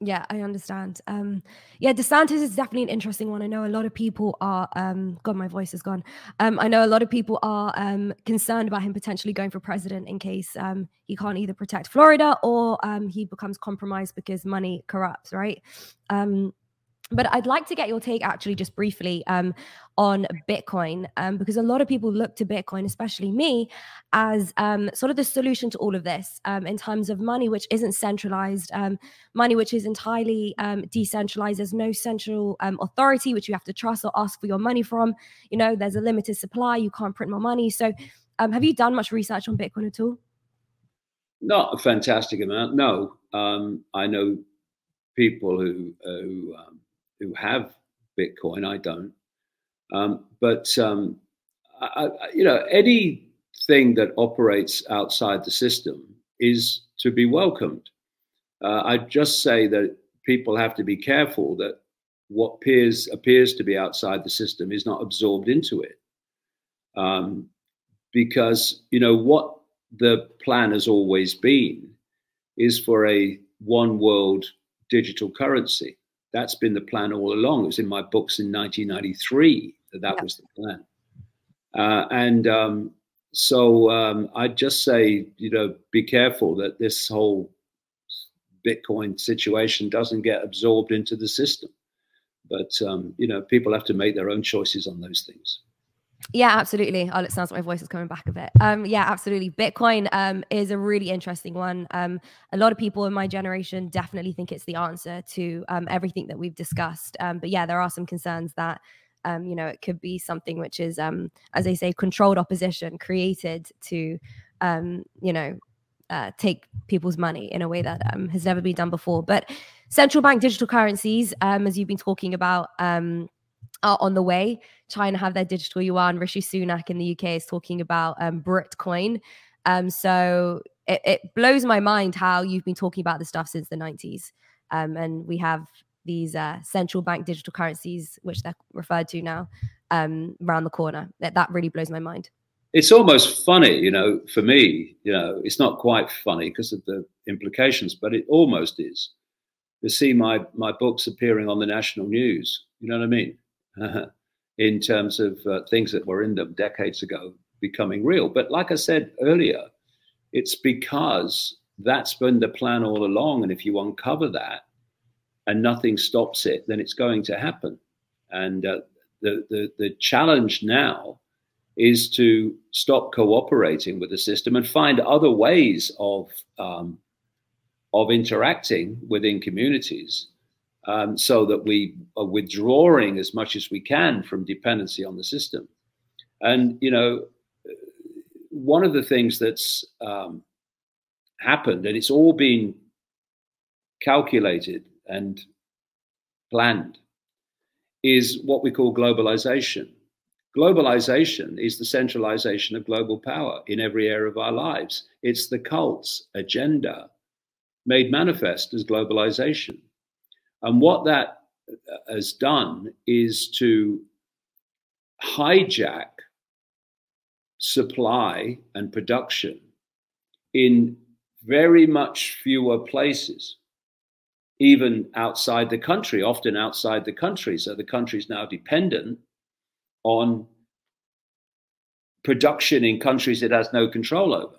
Yeah, I understand. Um, yeah, DeSantis is definitely an interesting one. I know a lot of people are. Um, God, my voice is gone. Um, I know a lot of people are um, concerned about him potentially going for president in case um, he can't either protect Florida or um, he becomes compromised because money corrupts. Right. Um, but I'd like to get your take actually just briefly um, on Bitcoin, um, because a lot of people look to Bitcoin, especially me, as um, sort of the solution to all of this um, in terms of money which isn't centralized, um, money which is entirely um, decentralized. There's no central authority which you have to trust or ask for your money from. You know, there's a limited supply, you can't print more money. So, have you done much research on Bitcoin at all? Not a fantastic amount, no. I know people who, uh, who who have Bitcoin. I don't. Um, but um, I, I, you know, anything that operates outside the system is to be welcomed. Uh, I just say that people have to be careful that what appears appears to be outside the system is not absorbed into it, um, because you know what the plan has always been is for a one world digital currency. That's been the plan all along. It was in my books in 1993 that that was the plan. Uh, and um, so um, I'd just say, you know, be careful that this whole Bitcoin situation doesn't get absorbed into the system. But, um, you know, people have to make their own choices on those things. Yeah, absolutely. Oh, it sounds like my voice is coming back a bit. Um, yeah, absolutely. Bitcoin um, is a really interesting one. Um, a lot of people in my generation definitely think it's the answer to um, everything that we've discussed. Um, but yeah, there are some concerns that um, you know it could be something which is, um, as they say, controlled opposition created to, um, you know, uh, take people's money in a way that um, has never been done before. But central bank digital currencies, um, as you've been talking about. Um, are on the way. China have their digital yuan. Rishi Sunak in the UK is talking about um, Britcoin. Um, so it, it, blows my mind how you've been talking about this stuff since the 90s. Um, and we have these uh, central bank digital currencies, which they're referred to now, um, around the corner. That, that really blows my mind. It's almost funny, you know, for me, you know, it's not quite funny because of the implications, but it almost is to see my, my books appearing on the national news. You know what I mean? in terms of uh, things that were in them decades ago becoming real. But like I said earlier, it's because that's been the plan all along. And if you uncover that and nothing stops it, then it's going to happen. And uh, the, the, the challenge now is to stop cooperating with the system and find other ways of, um, of interacting within communities um, so that we are withdrawing as much as we can from dependency on the system. And, you know, one of the things that's um, happened, and it's all been calculated and planned, is what we call globalization. Globalization is the centralization of global power in every area of our lives. It's the cult's agenda made manifest as globalization. And what that uh, has done is to hijack supply and production in very much fewer places, even outside the country, often outside the country. So the country is now dependent on production in countries it has no control over.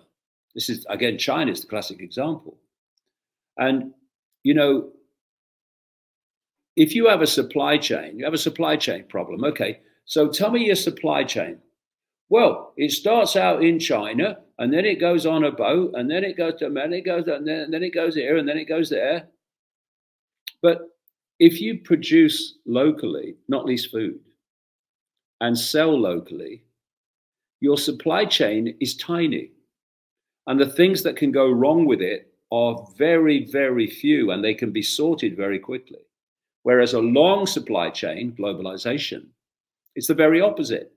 This is, again, China is the classic example. And, you know, if you have a supply chain, you have a supply chain problem. Okay, so tell me your supply chain. Well, it starts out in China, and then it goes on a boat, and then it goes to, and it goes, and then, and then it goes here, and then it goes there. But if you produce locally, not least food, and sell locally, your supply chain is tiny. And the things that can go wrong with it are very, very few, and they can be sorted very quickly. Whereas a long supply chain, globalization, is the very opposite.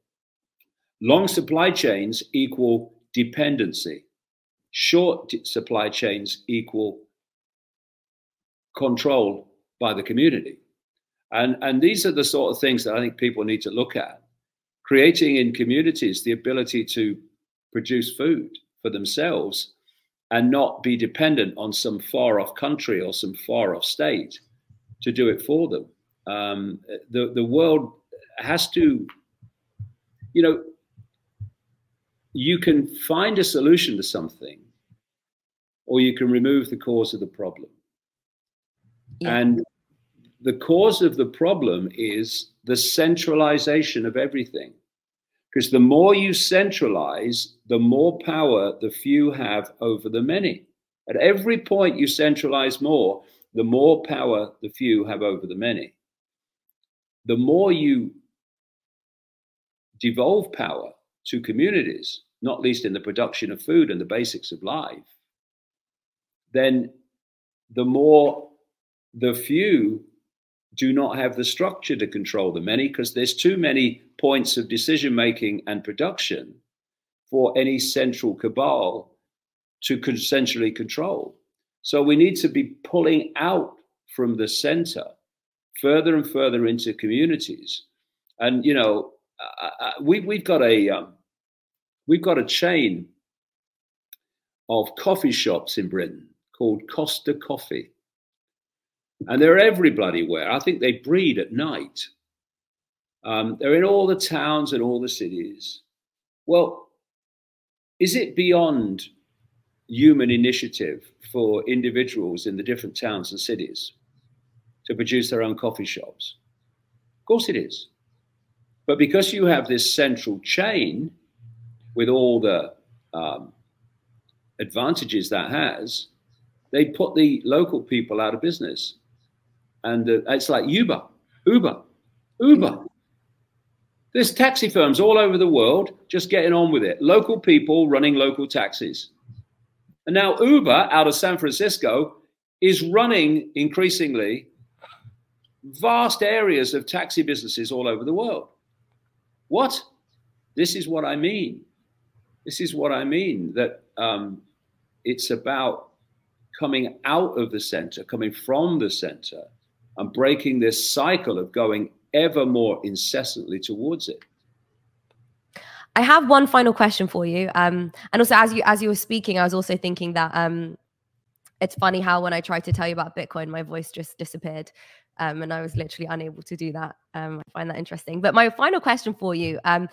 Long supply chains equal dependency. Short supply chains equal control by the community. And, and these are the sort of things that I think people need to look at. Creating in communities the ability to produce food for themselves and not be dependent on some far off country or some far off state to do it for them. Um, the the world has to, you know, you can find a solution to something, or you can remove the cause of the problem. Yeah. And the cause of the problem is the centralization of everything. Because the more you centralize, the more power the few have over the many. At every point you centralize more, the more power the few have over the many. The more you devolve power to communities, not least in the production of food and the basics of life, then the more the few do not have the structure to control the many because there's too many points of decision making and production for any central cabal to centrally control. So we need to be pulling out from the center further and further into communities. And, you know, uh, uh, we, we've got a, um, we've got a chain of coffee shops in Britain called Costa Coffee. And they're everywhere. I think they breed at night. Um, they're in all the towns and all the cities. Well, is it beyond human initiative for individuals in the different towns and cities to produce their own coffee shops? Of course it is. But because you have this central chain with all the um, advantages that has, they put the local people out of business. And uh, it's like Uber, Uber, Uber. There's taxi firms all over the world just getting on with it. Local people running local taxis. And now Uber out of San Francisco is running increasingly vast areas of taxi businesses all over the world. What? This is what I mean. This is what I mean that um, it's about coming out of the center, coming from the center, and breaking this cycle of going ever more incessantly towards it. I have one final question for you. Um, and also, as you as you were speaking, I was also thinking that um, it's funny how when I tried to tell you about Bitcoin, my voice just disappeared, um, and I was literally unable to do that. Um, I find that interesting. But my final question for you um,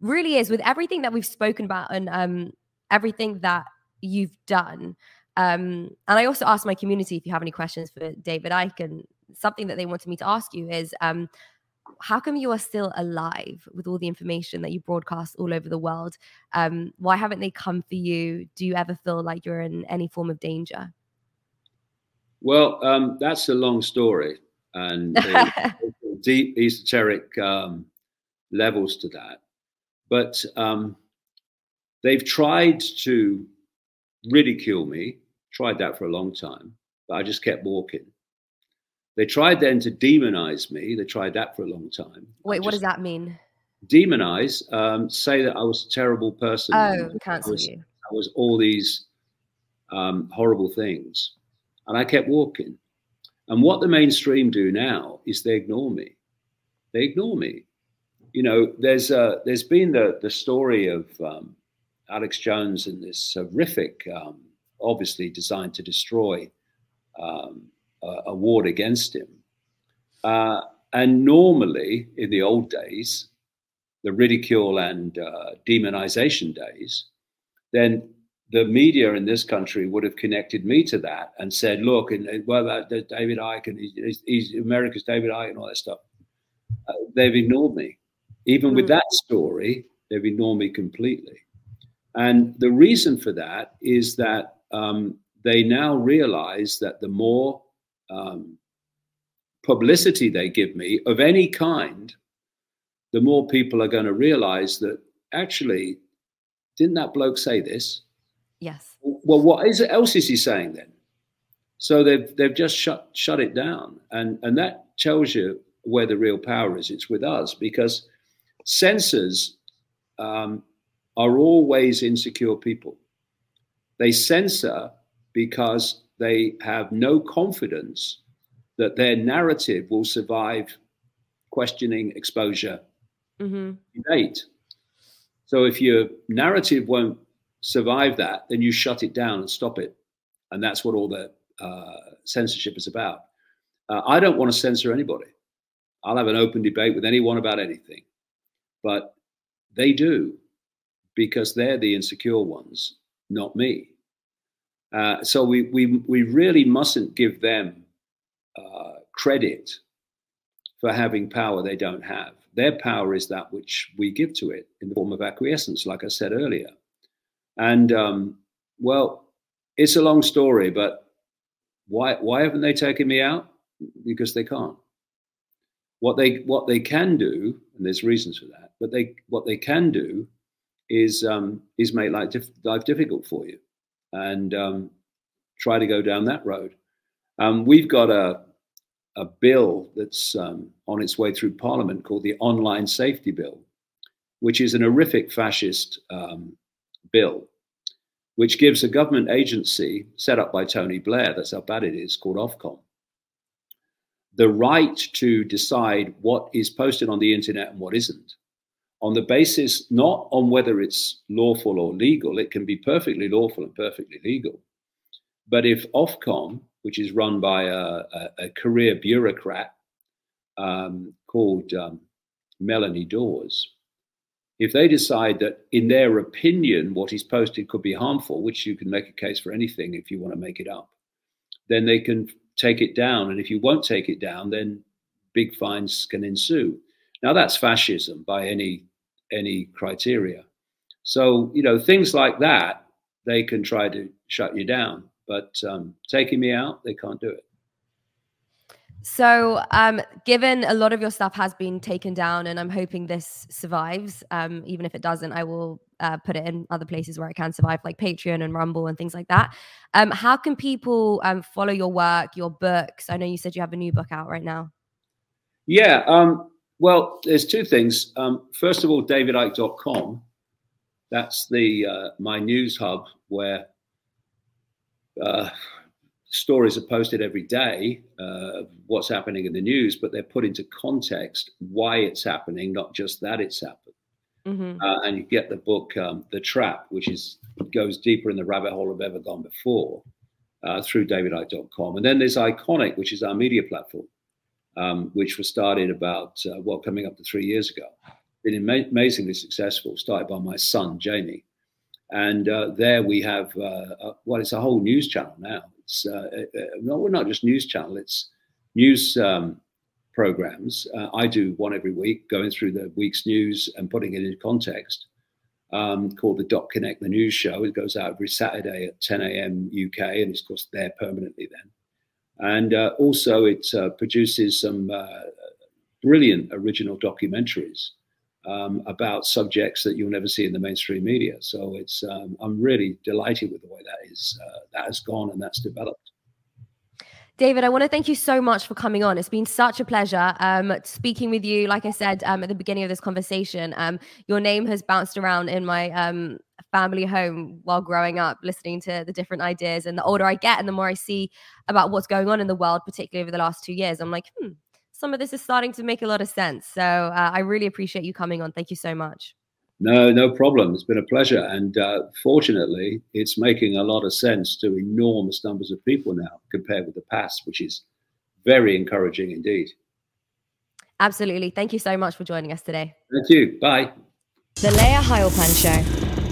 really is: with everything that we've spoken about and um, everything that you've done, and I also asked my community if you have any questions for David Icke, and something that they wanted me to ask you is how come you are still alive with all the information that you broadcast all over the world? Um, why haven't they come for you? Do you ever feel like you're in any form of danger? Well, um, that's a long story and deep esoteric um, levels to that. But um, they've tried to ridicule me, tried that for a long time, but I just kept walking. They tried then to demonize me. They tried that for a long time. Wait, what does that mean? Demonize, um, say that I was a terrible person. Oh, cancel I was, you. I was all these um, horrible things. And I kept walking. And what the mainstream do now is they ignore me. They ignore me. You know, there's uh, there's been the the story of um, Alex Jones and this horrific, um, obviously designed to destroy um, uh, award against him. Uh, and normally, in the old days, the ridicule and uh, demonization days, then the media in this country would have connected me to that and said, look, and, and what about David Icke and he's, he's, America's David Icke and all that stuff. Uh, they've ignored me. Even with that story, they've ignored me completely. And the reason for that is that um, they now realize that the more um, publicity they give me of any kind, the more people are going to realize that actually, didn't that bloke say this? Yes. Well, what is, else is he saying then? So they've they've just shut shut it down, and and that tells you where the real power is. It's with us because censors um, are always insecure people. They censor because they have no confidence that their narrative will survive questioning, exposure, mm-hmm. debate. So if your narrative won't survive that, then you shut it down and stop it. And that's what all the uh, censorship is about. Uh, I don't want to censor anybody. I'll have an open debate with anyone about anything. But they do because they're the insecure ones, not me. Uh, so we, we, we really mustn't give them uh, credit for having power they don't have. Their power is that which we give to it in the form of acquiescence, like I said earlier. And um, well, it's a long story, but why why haven't they taken me out? Because they can't. What they what they can do, and there's reasons for that, but they what they can do is um, is make life, life difficult for you and um, try to go down that road. Um, we've got a, a bill that's um, on its way through Parliament called the Online Safety Bill, which is an horrific fascist um, bill, which gives a government agency set up by Tony Blair, that's how bad it is, called Ofcom, the right to decide what is posted on the internet and what isn't on the basis not on whether it's lawful or legal, it can be perfectly lawful and perfectly legal. But if Ofcom, which is run by a, a, a career bureaucrat um, called um, Melanie Dawes, if they decide that, in their opinion, what is posted could be harmful, which you can make a case for anything if you want to make it up, then they can take it down. And if you won't take it down, then big fines can ensue. Now that's fascism by any any criteria. So you know things like that they can try to shut you down, but um, taking me out they can't do it. So, um, given a lot of your stuff has been taken down, and I'm hoping this survives, um, even if it doesn't, I will uh, put it in other places where it can survive, like Patreon and Rumble and things like that. Um, how can people um, follow your work, your books? I know you said you have a new book out right now. Yeah. Well, there's two things. Um, first of all, davidicke.com. That's the uh, my news hub where uh, stories are posted every day, uh, what's happening in the news, but they're put into context why it's happening, not just that it's happened. Mm-hmm. Uh, and you get the book um, The Trap, which is goes deeper in the rabbit hole I've ever gone before uh, through davidicke.com. And then there's Ickonic, which is our media platform, um, which was started about, uh, well, coming up to three years ago. Been ama- amazingly successful, started by my son, Jamie. And uh, there we have, uh, well, it's a whole news channel now. It's uh, no, we're not just news channel, it's news um, programs. Uh, I do one every week, going through the week's news and putting it in context. Um, called the Dot Connect, the news show. It goes out every Saturday at 10 a.m. UK, and it's of course there permanently then. And uh, also, it uh, produces some uh, brilliant original documentaries um, about subjects that you'll never see in the mainstream media. So it's um, I'm really delighted with the way that is uh, that has gone and that's developed. David, I want to thank you so much for coming on. It's been such a pleasure um, speaking with you. Like I said um, at the beginning of this conversation, um, your name has bounced around in my um, family home while growing up, listening to the different ideas. And the older I get and the more I see about what's going on in the world, particularly over the last two years, I'm like, hmm, some of this is starting to make a lot of sense. So uh, I really appreciate you coming on. Thank you so much. No, no problem. It's been a pleasure. And uh, fortunately, it's making a lot of sense to enormous numbers of people now compared with the past, which is very encouraging indeed. Absolutely. Thank you so much for joining us today. Thank you. Bye. The Layah Heilpern Show.